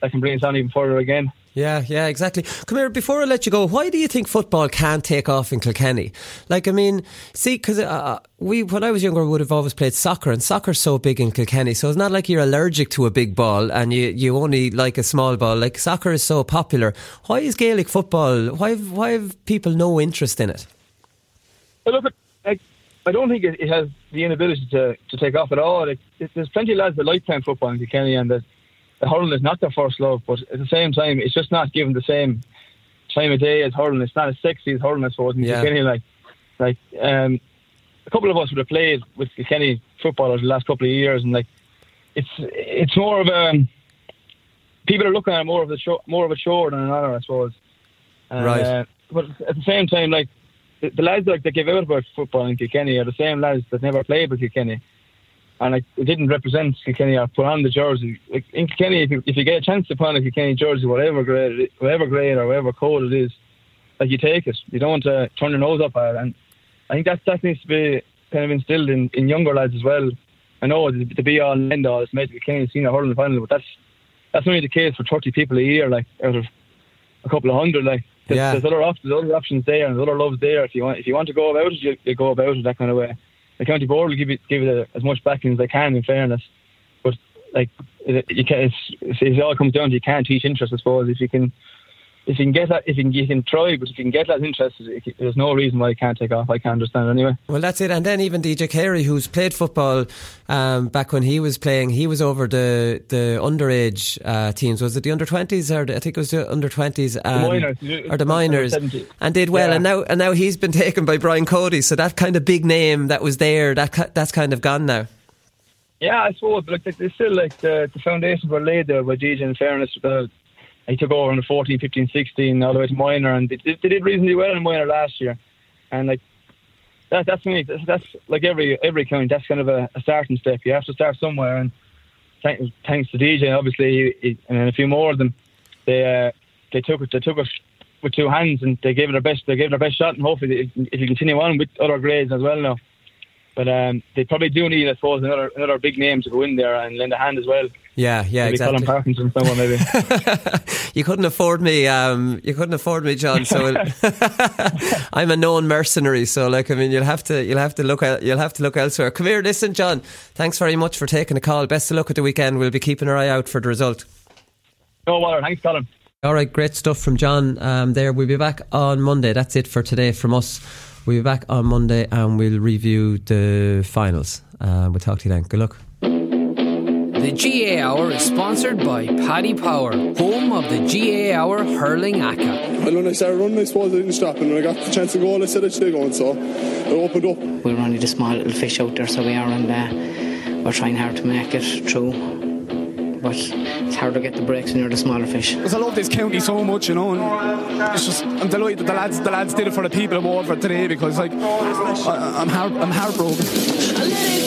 that can bring us on even further again. Yeah, yeah, exactly. Come here, before I let you go, why do you think football can't take off in Kilkenny? Like, I mean, see, because uh, we, when I was younger, would have always played soccer, and soccer's so big in Kilkenny, so it's not like you're allergic to a big ball and you, you only like a small ball. Like, soccer is so popular. Why is Gaelic football, why have, why have people no interest in it? But look, I, I don't think it, it has the inability to, to take off at all. It, it, there's plenty of lads that like playing football in Kilkenny, and the hurling is not their first love. But at the same time, it's just not given the same time of day as hurling. It's not as sexy as hurling, I suppose, in Yeah. Kilkenny. Like, like um, a couple of us would have played with Kilkenny footballers the last couple of years, and like, it's it's more of a people are looking at more of a show, more of a chore than an honour, I suppose. And, Right. Uh, but at the same time, like the, the lads like that give out about football in Kilkenny are the same lads that never played with Kilkenny, and it didn't represent Kilkenny or put on the jersey. Like in Kilkenny, if you, if you get a chance to put on a Kilkenny jersey, whatever grade, it, whatever grade or whatever code it is, like you take it. You don't want to turn your nose up at it, and I think that that needs to be kind of instilled in, in younger lads as well. I know the, the be all and end all is made Kilkenny senior hurling final, but that's that's only the case for thirty people a year, like out of a couple of hundred. Like there's, Yeah. there's other options, there's other options there, and there's other loves there. If you want, if you want to go about it, you, you go about it that kind of way. The county board will give it give it a, as much backing as they can, in fairness. But like it, you can, it's, it's, it all comes down to you can't teach interest, I suppose. If you can, if you can get that, if you can, you can try, but if you can get that interest, there's no reason why you can't take off. I can't understand anyway. Well, that's it. And then even DJ Carey, who's played football um, back when he was playing, he was over the the underage uh, teams. Was it the under twenties or the, I think it was the under twenties minors. or the minors, and did well. Yeah. And now and now he's been taken by Brian Cody. So that kind of big name that was there, that that's kind of gone now. Yeah, I suppose, but like, there's still like the, the foundations were laid there by DJ. In fairness, he took over in the 14, 15, 16, all the way to minor, and they, did- they did reasonably well in minor last year. And like that, that's me. That's, that's like every every county. That's kind of a, a starting step. You have to start somewhere, and thanks, thanks to DJ, obviously, he, he, and a few more of them, they uh, they took it. They took it with two hands, and they gave it their best. They gave it their best shot, and hopefully, if you continue on with other grades as well now. But um, they probably do need, I suppose, another another big name to go in there and lend a hand as well. Yeah, yeah, maybe exactly. Colm Parkinson, someone maybe. You couldn't afford me. Um, you couldn't afford me, John. So I'm a known mercenary. So, like, I mean, you'll have to, you'll have to look, el- you'll have to look elsewhere. Come here, listen, John. Thanks very much for taking the call. Best of luck at the weekend. We'll be keeping our eye out for the result. no bother. Thanks, Colin. All right, great stuff from John. Um, there, we'll be back on Monday. That's it for today from us. We'll be back on Monday and we'll review the finals. Uh, we'll talk to you then. Good luck. The GAA Hour is sponsored by Paddy Power, home of the GAA Hour hurling ACA. Well, when I started running, I suppose I didn't stop, and when I got the chance to go, I said I should go, so I opened up. We're only the small little fish out there, so we are, and uh, we're trying hard to make it through. But it's hard to get the breaks when you're the smaller fish. Because I love this county so much, you know, and it's just I'm delighted that the lads the lads did it for the people of Waterford today because like I, I'm heart, I'm heartbroken.